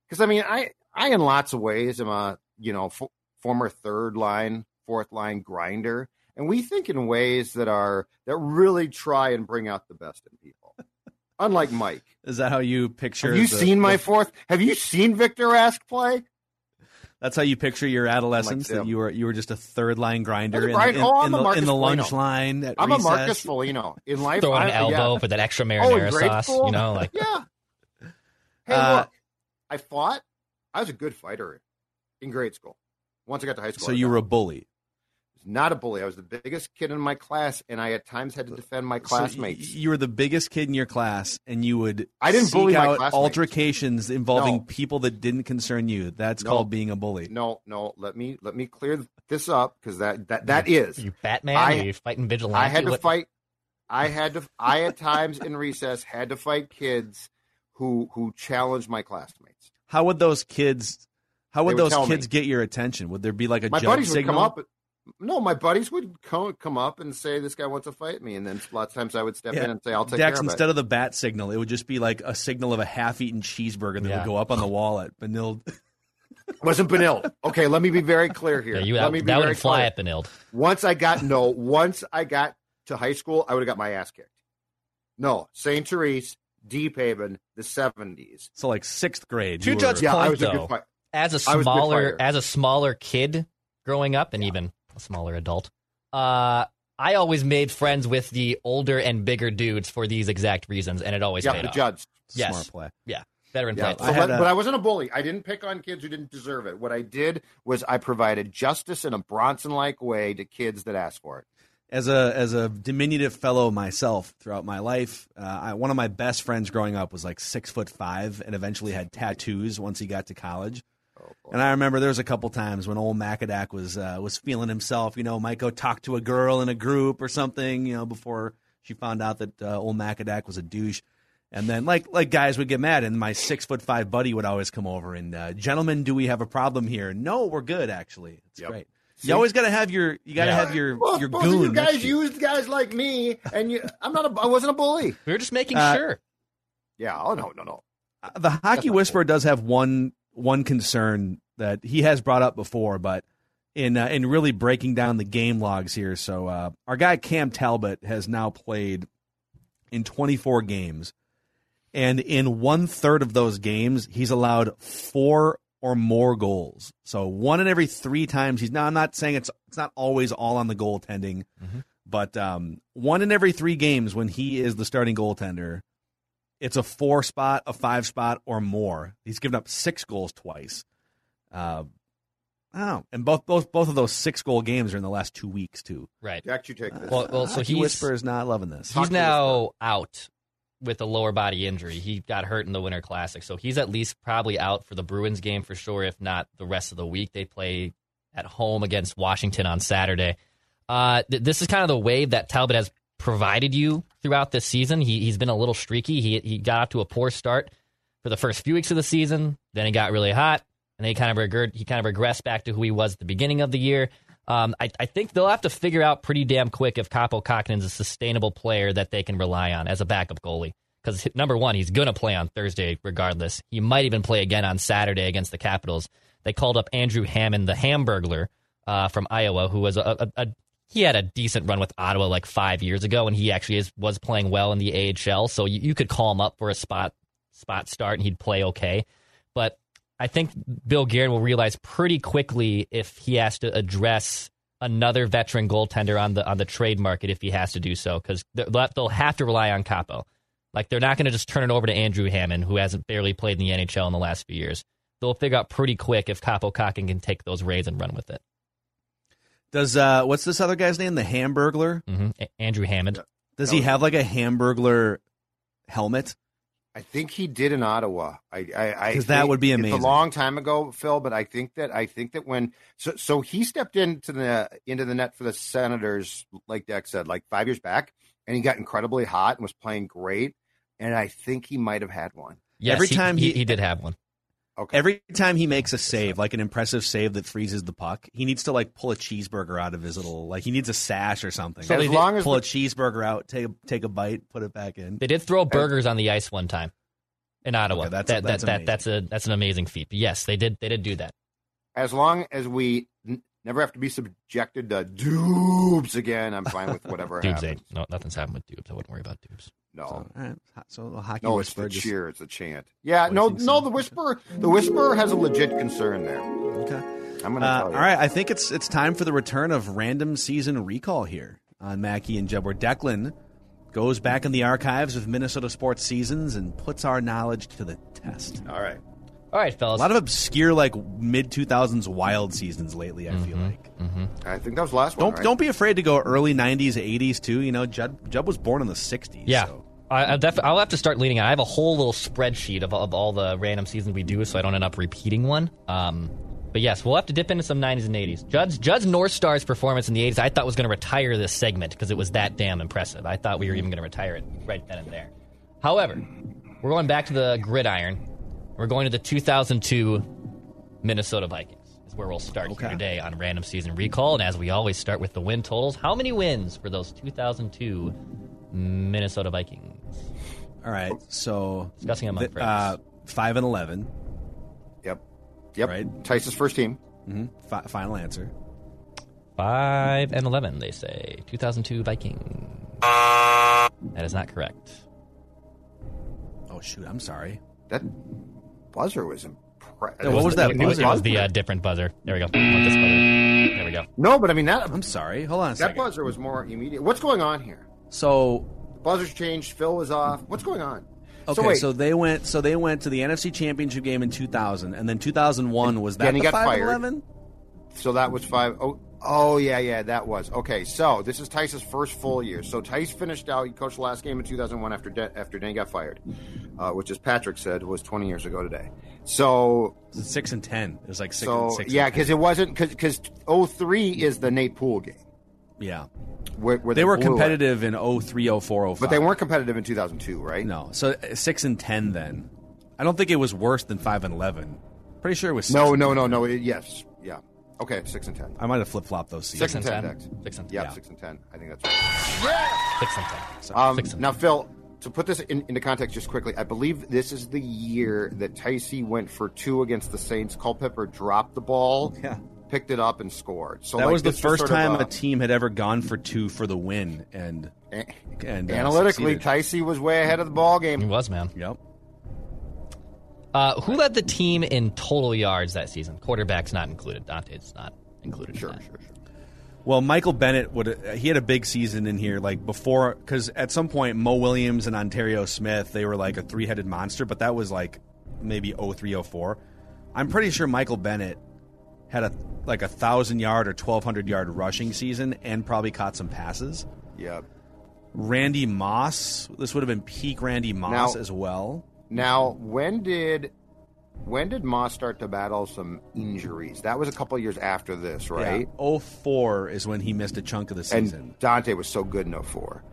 because I mean, I I in lots of ways am a you know f- former third line, fourth line grinder, and we think in ways that are that really try and bring out the best in people. Unlike Mike, Is that how you picture? have you the- seen my the- fourth? Have you seen Victor Rask play? That's how you picture your adolescence. Like that you were you were just a third line grinder in, grind- in, oh, in the, in the lunch Foligno. line. At I'm recess. a Marcus Foligno in life. Throw an I- elbow yeah. for that extra Oh, marinara grade sauce, you know, like yeah. Hey, Uh, look, I fought. I was a good fighter in grade school. Once I got to high school, So you were a bully. Not a bully. I was the biggest kid in my class, and I at times had to defend my classmates. y- you were the biggest kid in your class, and you would I didn't seek bully my out classmates. altercations involving No. people that didn't concern you. That's No. called being a bully. no, no. Let me let me clear this up because that that that is. you Batman, I- are you fighting vigilante? I had to What- fight. I had to. I at times in recess had to fight kids who who challenged my classmates. How would those kids? How would would those kids me. get your attention? Would there be like a My jump buddies signal? would come up. No, my buddies would come, come up and say, "This guy wants to fight me," and then lots of times I would step Yeah. in and say, "I'll take Dex, care of instead it." of the bat signal, it would just be like a signal of a half-eaten cheeseburger that Yeah. would go up on the wall at Benilde. <laughs> Wasn't Benilde. Okay, let me be very clear here. Yeah, you let that, me be that very wouldn't fly clear. at Benilde. Once I got no, once I got to high school, I would have got my ass kicked. No, St. Therese, Deep Haven, the seventies. So like sixth grade. To you Judge Yeah, I Point, was a though. good fight. As a I was a smaller fighter. as a smaller kid growing up, and even a smaller adult, uh, I always made friends with the older and bigger dudes for these exact reasons, and it always Yeah, paid the off. judge. Yes. Smart play. Yeah, veteran Yeah, play. so I had a- but I wasn't a bully. I didn't pick on kids who didn't deserve it. What I did was I provided justice in a Bronson-like way to kids that asked for it. as a as a diminutive fellow myself throughout my life, uh, I, one of my best friends growing up was like six foot five and eventually had tattoos once he got to college. And I remember there was a couple times when old Macadac was uh, was feeling himself. You know, might go talk to a girl in a group or something. You know, before she found out that uh, old Macadac was a douche. And then, like like guys would get mad, and my six foot five buddy would always come over and, uh, gentlemen, do we have a problem here? No, we're good. Actually, it's Yep. great. See? You always got to have your you got to Yeah. have your Well, your both goon. of you guys you. used guys like me, and you, I'm not. A, I wasn't a bully. we were just making Uh, sure. Yeah. Oh no, no, no. Uh, the hockey not whisperer does have one one concern that he has brought up before, but in uh, in really breaking down the game logs here, so uh, our guy Cam Talbot has now played in 24 games, and in one third of those games, he's allowed four or more goals. So one in every three times he's now. I'm not saying it's it's not always all on the goaltending, but um, one in every three games when he is the starting goaltender, it's a four spot, a five spot, or more. He's given up six goals twice. Uh, I don't. And both both both of those six goal games are in the last two weeks too. Right. Jack, you take this. Well, well so he he's Whisper is not loving this. he's now out with a lower body injury. He got hurt in the Winter Classic, so he's at least probably out for the Bruins game for sure. If not the rest of the week, they play at home against Washington on Saturday. Uh, th- this is kind of the wave that Talbot has provided you throughout this season. He, he's been a little streaky. He he got off to a poor start for the first few weeks of the season. Then he got really hot, and then he kind of regre- he kind of regressed back to who he was at the beginning of the year. Um, I, I think they'll have to figure out pretty damn quick if Kaapo Kähkönen's a sustainable player that they can rely on as a backup goalie. Because number one, he's going to play on Thursday regardless. He might even play again on Saturday against the Capitals. They called up Andrew Hammond, the Hamburglar uh, from Iowa, who was a, a, a he had a decent run with Ottawa like five years ago, and he actually is, was playing well in the AHL. So you, you could call him up for a spot spot start, and he'd play okay. But I think Bill Guerin will realize pretty quickly if he has to address another veteran goaltender on the on the trade market if he has to do so because they'll have to rely on Kaapo. Like they're not going to just turn it over to Andrew Hammond, who hasn't barely played in the NHL in the last few years. They'll figure out pretty quick if Kaapo Kakin can take those raids and run with it. Does uh, what's this other guy's name? The Hamburglar. hmm Andrew Hammond. Does he have like a Hamburglar helmet? I think he did in Ottawa. I, I, I 'Cause that would be It's amazing. a long time ago, Phil, but I think that I think that when so so he stepped into the into the net for the Senators, like Deck said, like five years back, and he got incredibly hot and was playing great. And I think he might have had one. Yes, Every he- time he, he- he did have one. Okay. Every time he makes a save, like an impressive save that freezes the puck, he needs to like pull a cheeseburger out of his little like he needs a sash or something. So as they did- long as pull the, a cheeseburger out, take a, take a bite, put it back in. They did throw burgers on the ice one time in Ottawa. Okay, that's- that, that's that, that, that's a that's an amazing feat. But yes, they did they did do that. as long as we n- never have to be subjected to dupes again, I'm fine with whatever <laughs> Dubes happens. ain't no nothing's happened with Dubes. I wouldn't worry about Dubes. No. So, all right. So the hockey No, it's the just- cheer, it's the chant. Yeah, no, do you think, no. The whisper, the whisper has a legit concern there. Okay. I'm gonna Uh, tell you. right, I think it's it's time for the return of random season recall here on Mackey and Judd, where Declan goes back in the archives of Minnesota sports seasons and puts our knowledge to the test. All right. All right, fellas. A lot of obscure, like mid two thousands wild seasons lately. I feel like. I think that was the last one. Don't right? don't be afraid to go early '90s, '80s too. You know, Judd Judd was born in the '60s. yeah. so- I, I def- I'll have to start leaning on. I have a whole little spreadsheet of, of all the random seasons we do, so I don't end up repeating one. Um, but yes, we'll have to dip into some 90s and 80s. Judd's, Judd's North Star's performance in the 80s, I thought was going to retire this segment because it was that damn impressive. I thought we were even going to retire it right then and there. However, we're going back to the gridiron. We're going to the 2002 Minnesota Vikings. Is where we'll start Okay. here today on random season recall. And as we always start with the win totals, how many wins for those 2002 Minnesota Vikings? All right. So Discussing among the- friends. uh, five and eleven. Yep. Yep. Right. Tice's first team. hmm Fi- final answer. Five and eleven, they say. 2002 Viking. That is not correct. Oh shoot! I'm sorry. That buzzer was impressive. Yeah, what was that It was, it buzzer? was the uh, different buzzer. There we go. This buzzer. There we go. No, but I mean that I'm sorry. Hold on a that second. buzzer was more immediate. What's going on here? So Buzzers changed. Phil was off. What's going on? okay, so so they went. So they went to the NFC Championship game in 2000, and then 2001 was that and he the got 5 fired. 11? So that was five oh oh yeah, yeah, that was. Okay, so this is Tice's first full year. So Tice finished out, he coached the last game in 2001 after De- after Dan got fired, uh, which, as Patrick said, was 20 years ago today. So, six and ten. It was like six. so and six yeah, because it wasn't, because because 03 is the Nate Poole game. yeah, Where, where they were blew it. competitive in 03, 04, 05. But they weren't competitive in 2002, right? No, so uh, six and ten. Then I don't think it was worse than five and eleven. Pretty sure it was. No, no, 10. no, no. It, yes. Yeah. Okay, 6 and 10. I might have flip flopped those seasons. Six and and 10, 10. Six and 10. Yeah, Yeah. 6 and 10. I think that's right. Six and ten. Um, Six and now, Phil, to put this in, into context just quickly, I believe this is the year that Ticey went for two against the Saints. Culpepper dropped the ball, <laughs> Yeah. picked it up, and scored. So That like, was the this first sort of time a- a team had ever gone for two for the win, and a- and uh, analytically, succeeded. Ticey was way ahead of the ball game. He was man. Yep. Uh, who led the team in total yards that season? Quarterback's not included. Daunte's not included. Sure, in sure, sure. Well, Michael Bennett would he had a big season in here, like before, because at some point Moe Williams and Onterrio Smith they were like a three headed monster, but that was like maybe 03, 04. I'm pretty sure Michael Bennett had a like a thousand yard or twelve hundred yard rushing season and probably caught some passes. Yeah. Randy Moss, this would have been peak Randy Moss Now- as well. Now, when did when did Moss start to battle some injuries? That was a couple of years after this, right? Yeah, 04 is when he missed a chunk of the season. And Daunte was so good in 04.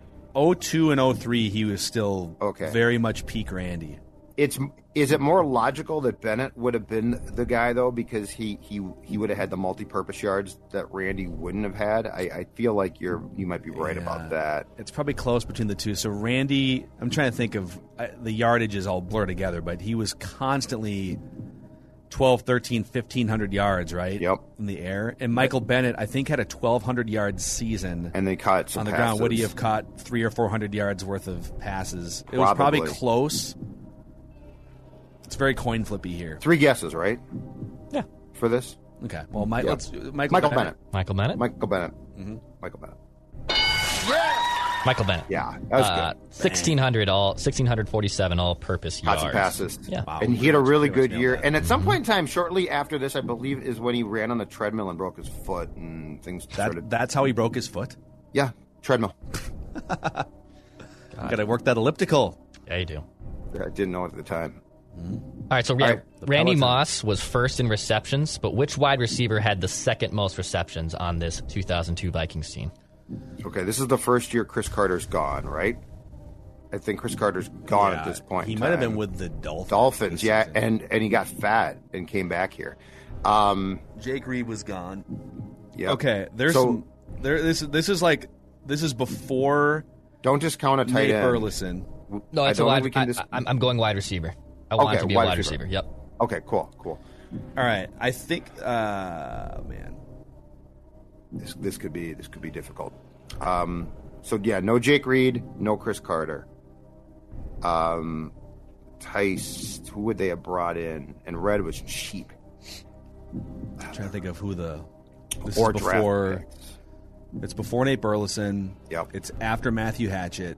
02 and 03 he was still Okay. very much peak Randy. It's is it more logical that Bennett would have been the guy though because he he he would have had the multi-purpose yards that Randy wouldn't have had? I, I feel like you're you might be right Yeah. about that. It's probably close between the two. So Randy, I'm trying to think of uh, the yardage is all blurred together, but he was constantly 12, 13, 1500 yards, right? Yep. In the air. And Michael Bennett, I think, had a 1200 yard season And they caught some on the ground. Would he have caught three or 400 yards worth of passes? It was probably Probably. close. It's very coin flippy here. Three guesses, right? Yeah. For this, Okay. Well, Mike, Yeah. let's Michael, Michael Bennett. Michael Bennett. Michael Bennett. Mm-hmm. Michael Bennett. Michael Bennett. Yeah, that was Uh, good. 1600 all 1647 all purpose Caught yards. some passes. Yeah. Wow. And he had a really good year. that. And at some point in time, shortly after this, I believe, is when he ran on the treadmill and broke his foot and things started. That, that's how he broke his foot. yeah, treadmill. <laughs> Got to work that elliptical. Yeah, you do. I didn't know it at the time. All right, so yeah, right, Randy Peloton. Moss was first in receptions, but which wide receiver had the second most receptions on this 2002 Vikings team? Okay, this is the first year Cris Carter's gone, right? I think Cris Carter's gone Yeah, at this point. He might have been with the Dolphins. Dolphins, yeah, and and he got fat and came back here. Um, Jake Reed was gone. yeah. Okay, there's So- some, there. This this is like this is before Don't discount a tight Nate end. Burleson. No, I it's a wide. think we can I, am I'm going wide receiver. I want Okay, to be a wide wide receiver. receiver. Yep. Okay, cool, cool. All right, I think. Uh, man, This this could be this could be difficult. Um, so yeah, no Jake Reed, no Cris Carter. Um, Tice, who would they have brought in? And Red was cheap. I'm trying to think of who the. This Or is draft before. picks. It's before Nate Burleson. Yep. It's after Matthew Hatchette.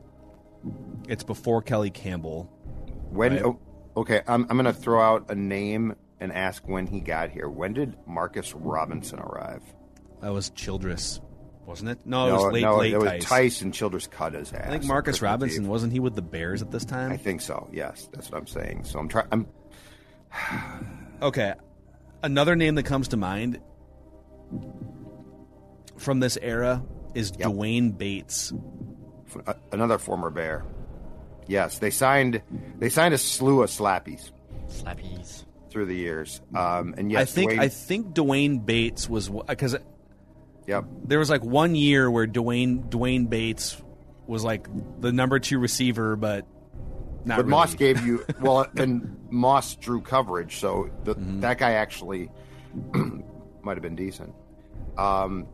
It's before Kelly Campbell. When? Right. Oh, okay, I'm I'm gonna throw out a name and ask when he got here. When did Marcus Robinson arrive? That was Childress, wasn't it? No, it was late, no, late it was Tice. Tice and Childress cut his ass. I think Marcus Robinson Eve. wasn't he with the Bears at this time? I think so. Yes, that's what I'm saying. So I'm trying. I'm <sighs> Okay. Another name that comes to mind from this era is Yep. D'Wayne Bates. Uh, another former Bear. Yes, they signed they signed a slew of slappies Slappies. through the years. Um, and yes, I think D'Wayne- I think D'Wayne Bates was because yep. there was like one year where D'Wayne D'Wayne Bates was like the number two receiver, but not But really. Moss gave you <laughs> well, and Moss drew coverage, so the, Mm-hmm. that guy actually <clears throat> might have been decent. Um,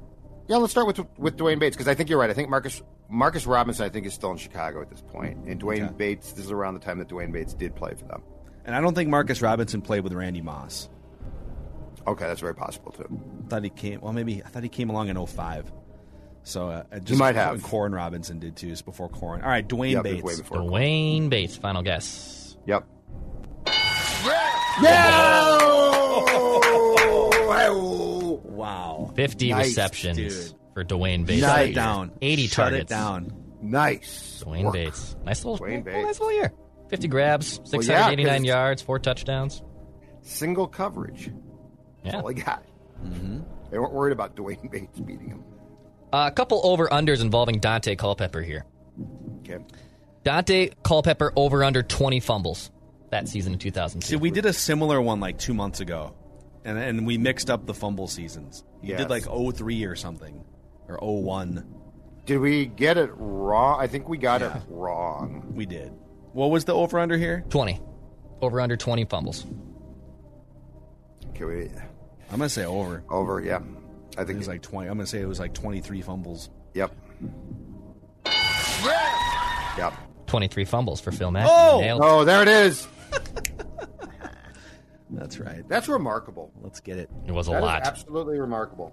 yeah, let's start with with D'Wayne Bates because I think you're right. I think Marcus Marcus Robinson I think is still in Chicago at this point. point, and D'Wayne Okay. Bates. This is around the time that D'Wayne Bates did play for them. and I don't think Marcus Robinson played with Randy Moss. Okay, that's very possible too. I thought he came. Well, maybe I thought he came along in 05. So uh, I just might have. and Koren Robinson did too. It's before Koren. All right, D'Wayne Yep, Bates. way before. D'Wayne Bates. Final guess. Yep. <laughs> Wow. 50 Nice, receptions dude. For D'Wayne Bates. Shut Nice. it down. 80 Shut targets. it down. Nice. D'Wayne work. Bates. Nice little, D'Wayne well, nice little year. 50 grabs, Well, 689 yards, four touchdowns. Single coverage. That's Yeah. all I got. Mm-hmm. They weren't worried about D'Wayne <laughs> Bates beating him. Uh, a couple over unders involving Daunte Culpepper here. Okay. Daunte Culpepper over under 20 fumbles that season in 2002. See, we did a similar one like two months ago, and and we mixed up the fumble seasons. You Yes. did like 03 or something, or 01. Did we get it wrong? I think we got it wrong. We did. What was the over under here? 20. Over under 20 fumbles. Okay, we I'm gonna say over. over. Yeah, I think It think was like 20. I'm gonna say it was like 23 fumbles. Yep. Yep. 23 fumbles for Phil Mackey. Oh! Oh, there it is. <laughs> That's right. That's remarkable. Let's get it. It was a That is lot. absolutely remarkable.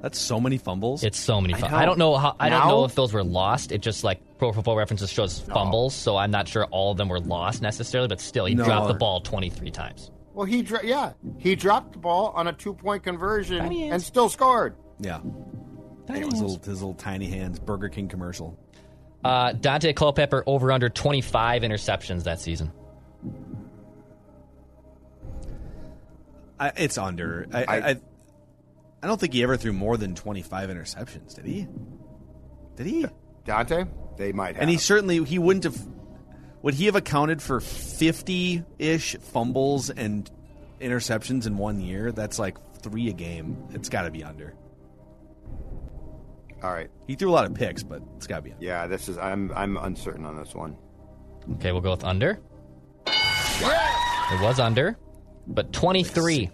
That's so many fumbles. It's so many. I I, don't know how. I don't know if those were lost. It just like Pro Football References shows fumbles, so I'm not sure all of them were lost necessarily. But still, he No. dropped the ball 23 times. Well, he dro- yeah he dropped the ball on a two point conversion and still scored. yeah. It was little, his little tiny hands Burger King commercial. Uh, Daunte Culpepper over under 25 interceptions that season. I, it's under. I, I, I I don't think he ever threw more than twenty five interceptions. Did he? Did he? Daunte, they might have. And he certainly he wouldn't have. Would he have accounted for fifty ish fumbles and interceptions in one year? That's like three a game. It's got to be under. All right. He threw a lot of picks, but it's got to be under. Yeah, this is. I'm. I'm uncertain on this one. Okay, we'll go with under. It was under, but 23.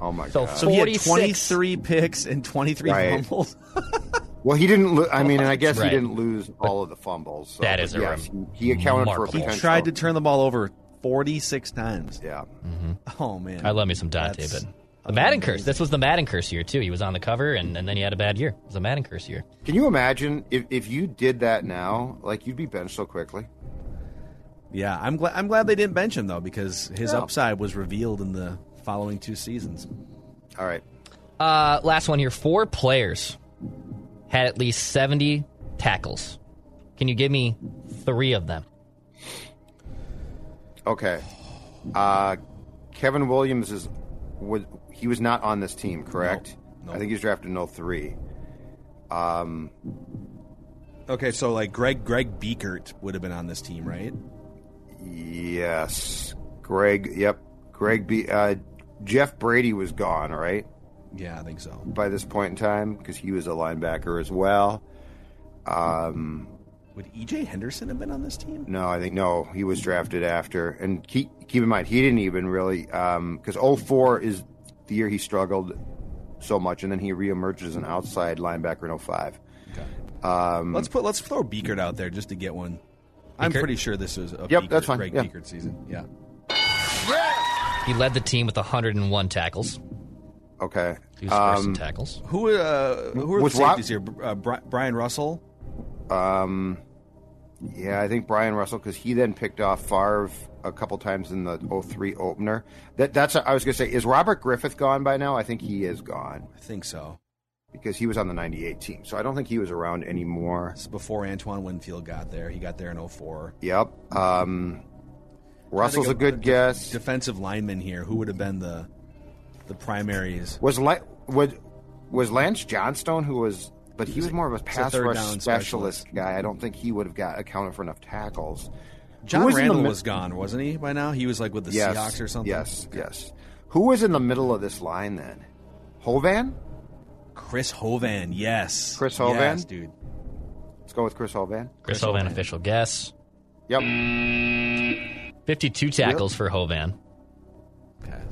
Oh my So god. So he had twenty three picks and twenty three Right. fumbles. <laughs> Well, he didn't. Lo- I mean, and I guess Right. he didn't lose all of the fumbles. So, That is but a yes, rem- he, he accounted for a. He. Tried to turn the ball over forty six times. Yeah. Mm-hmm. Oh man, I love me some Daunte, That's but the Madden curse. This was the Madden curse year too. He was on the cover, and, and then he had a bad year. It was a Madden curse year. Can you imagine if, if you did that now? Like you'd be benched so quickly. Yeah, I'm glad. I'm glad they didn't bench him though because his Yeah. upside was revealed in the following two seasons. All right. Uh, last one here. Four players had at least 70 tackles. Can you give me three of them? Okay. Uh, Kevin Williams is was he was not on this team, correct? No. I think he was drafted in 03. Um, Okay, so like Greg Greg Biekert would have been on this team, right? yes. Greg, yep. Greg B. Uh, Jeff Brady was gone, right? Yeah, I think so. By this point in time, because he was a linebacker as well. Um, Would EJ Henderson have been on this team? No, I think no. He was drafted after, and keep keep in mind he didn't even really because 04 is the year he struggled so much, and then he reemerged as an outside linebacker in 05. Okay. Um, Let's put let's throw Biekert out there just to get one. I'm pretty sure this was a Yep, Biekert, that's fine, Greg yeah. Biekert season. Yeah. He led the team with 101 tackles. okay. He was first in Um, tackles. Who uh who are the Was Rob- safeties here? Uh, Brian Russell. um, yeah, I think Brian Russell because he then picked off Favre a couple times in the 03 opener. That that's I was going to say is Robert Griffith gone by now? I think he is gone I think so. because he was on the 98 team, so I don't think he was around anymore. This before Antoine Winfield got there. He got there in 04. Yep. Um, Russell's a think good de- guess. Defensive lineman here. Who would have been the the primaries? Was La- was was Lance Johnstone who was, but he was more of a a pass third rush specialist, specialist. guy. I don't think he would have got accounted for enough tackles. John was Randle mid- was gone, wasn't he? By now, he was like with the yes, Seahawks or something. Yes, yes. Who was in the middle of this line then? Hovan. Chris Hovan. Yes, Chris Hovan? Yes, dude. Let's go with Chris Hovan. Chris Chris Hovan, Hovan. official guess. Yep. 52 tackles for Hovan.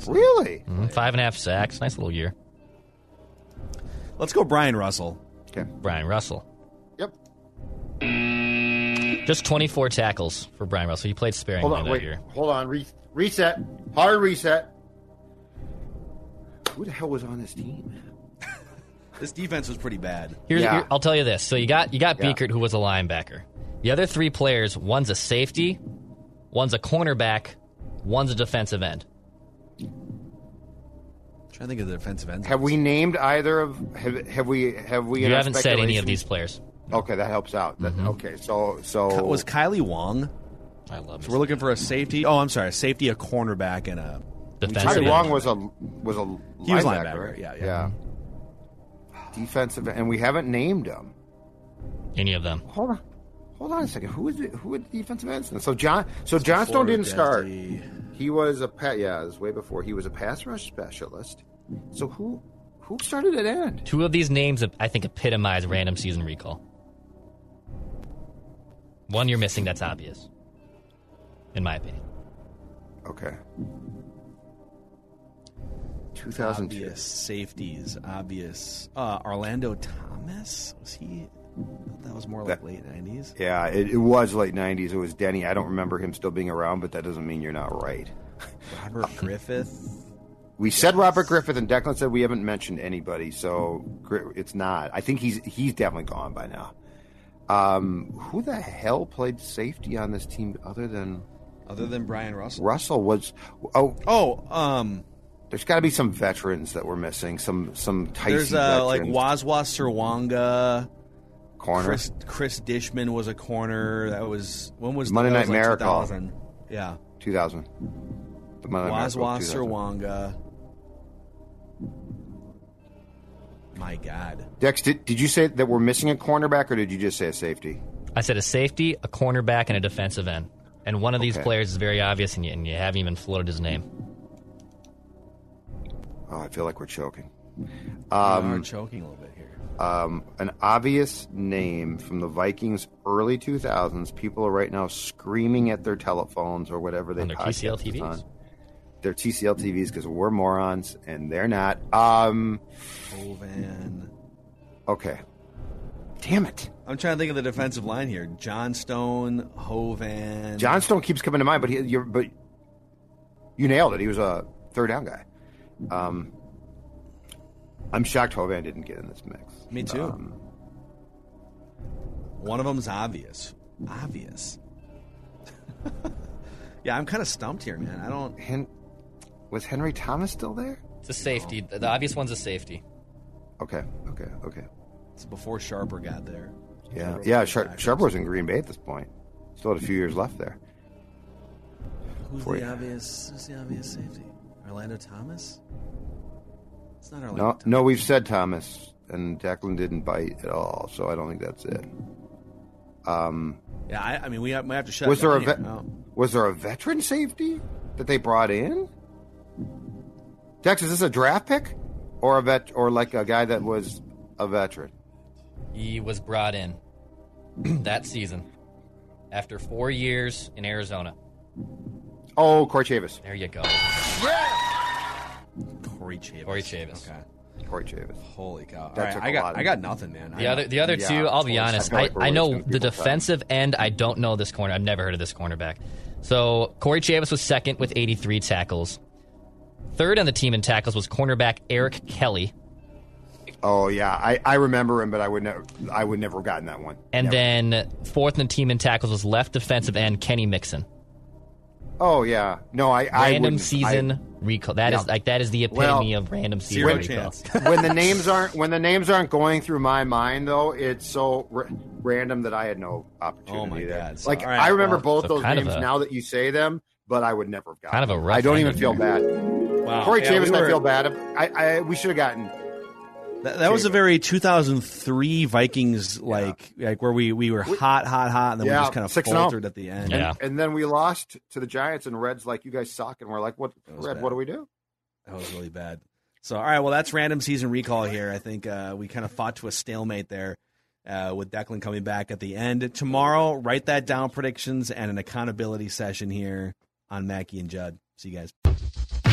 Really? Mhm, Five and a half sacks. Nice little year. let's go, Brian Russell. Okay. Brian Russell. Yep. Just 24 tackles for Brian Russell. He played sparingly Hold on. that Wait. year. Hold on. Re- reset. Hard reset. Who the hell was on this team? <laughs> This defense was pretty bad. Here's, Yeah. here- I'll tell you this. So you got you got Yeah. Biekert, who was a linebacker. The other three players, one's a safety, one's a cornerback, one's a defensive end. trying to think of the defensive ends. Have we named either of? Have, have we? Have we? in You haven't said any of these players. Okay, that helps out. That, mm-hmm. Okay, so so was Kailee Wong? I love So we're looking for a safety. Oh, I'm sorry, a safety, a cornerback, and a defensive Ty end. Wong was a was a He was linebacker, linebacker, right? yeah, yeah. Mm-hmm. Defensive, and we haven't named him. any of them. Hold on, hold on a second. Who is it? Who was the defensive ends? So John, so Johnstone didn't start. He was a pa- yeah, it was way before. He was a pass rush specialist. So who who started at end? Two of these names, I think, epitomize random season recall. One you're missing that's obvious, in my opinion. Okay. 2002. Obvious safeties, obvious. Uh, Orlando Thomas was he? That was more like That- late nineties. Yeah, it, it was late 90s. It was Denny. I don't remember him still being around, but that doesn't mean you're not right. Robert Griffith. We said Robert Griffith, and Declan said we haven't mentioned anybody, so it's not. I think he's he's definitely gone by now. Um, who the hell played safety on this team other than Other than Brian Russell. Russell? Was oh Oh, um, there's got to be some veterans that we're missing. Some some Tyson there's uh, like. Waswa Serwanga. Corner. Cris Cris Dishman was a corner. That was when was Monday that Night was like Miracle. 2000. Yeah, 2000. The Monday Night Miracle, Waswa 2000. Serwanga. My God, Dex, did, did you say that we're missing a cornerback, or did you just say a safety? I said a safety, a cornerback, and a defensive end. And one of these Okay. players is very obvious, and you, and you haven't even floated his name. Oh, I feel like we're choking. we are Um, choking a little bit here. Um, an obvious name from the Vikings early 2000s. People are right now screaming at their telephones or whatever they On their podcast TCL TVs? on. Their TCL TVs because we're morons and they're not. Um, Hovan. okay. Damn it. I'm trying to think of the defensive line here. Johnstone, Hovan. Johnstone keeps coming to mind, but he, you're, but you nailed it. He was a third down guy. Um, I'm shocked Hovan didn't get in this mix. Me too. Um, One of them's obvious. Obvious. <laughs> yeah, I'm kind of stumped here, man. I don't. Hen- was Henry Thomas still there? It's a safety. The the obvious one's a safety. Okay, okay, okay. It's before Sharper got there. Yeah, Sharper yeah. was Shar- Sharper was in Green Bay at this point. Still had a few years left there. Who's For the you. obvious? Who's the obvious safety? Orlando Thomas. It's not Orlando. No, Thomas. no, we've said Thomas, and Declan didn't bite at all, so I don't think that's it. Um, Yeah, I, I mean, we have, might have to shut. was there a down vet- No. was there a veteran safety that they brought in? Dex, is this a draft pick or a vet or like a guy that was a veteran? He was brought in <clears throat> that season after four years in Arizona. Oh, Corey Chavous. There you go. Yeah. Corey Chavous. Corey Chavous. Okay. Corey Chavous. Holy cow! All That right, took I a got I got nothing, man. The I, other, the other Yeah, two, I'll be honest. I I, like I know the people's time. defensive end. I don't know this corner. I've never heard of this cornerback. So Corey Chavous was second with 83 tackles. Third on the team in tackles was cornerback Eric Kelly, Oh yeah, I, I remember him, but I would never I would never have gotten that one. and Never. then fourth on the team in tackles was left defensive end Kenny Mixon. Oh yeah, no, I I Random wouldn't- season recall. That is Yeah. like that is the epitome Well, of random season zero recall. <laughs> chance. When the names aren't when the names aren't going through my mind though, it's so r- random that I had no opportunity. Oh, my there. God. So, Like all right, I remember well, both so those names a- now that you say them, but I would never have gotten. Kind of a them. rough I don't even feel bad. wow. Corey Yeah, Chavous, we I feel bad. I, I we should have gotten. That, that was a very 2003 Vikings like like where we we were hot, hot, hot, and then we just kind of 6-0. faltered at the end. Yeah. And then we lost to the Giants, and Reds like you guys suck, and we're like, what? Red, bad. what do we do? That was really bad. So, all right, well, that's random season recall here. I think uh, we kind of fought to a stalemate there uh, with Declan coming back at the end. Tomorrow, write that down predictions and an accountability session here on Mackey and Judd. See you guys.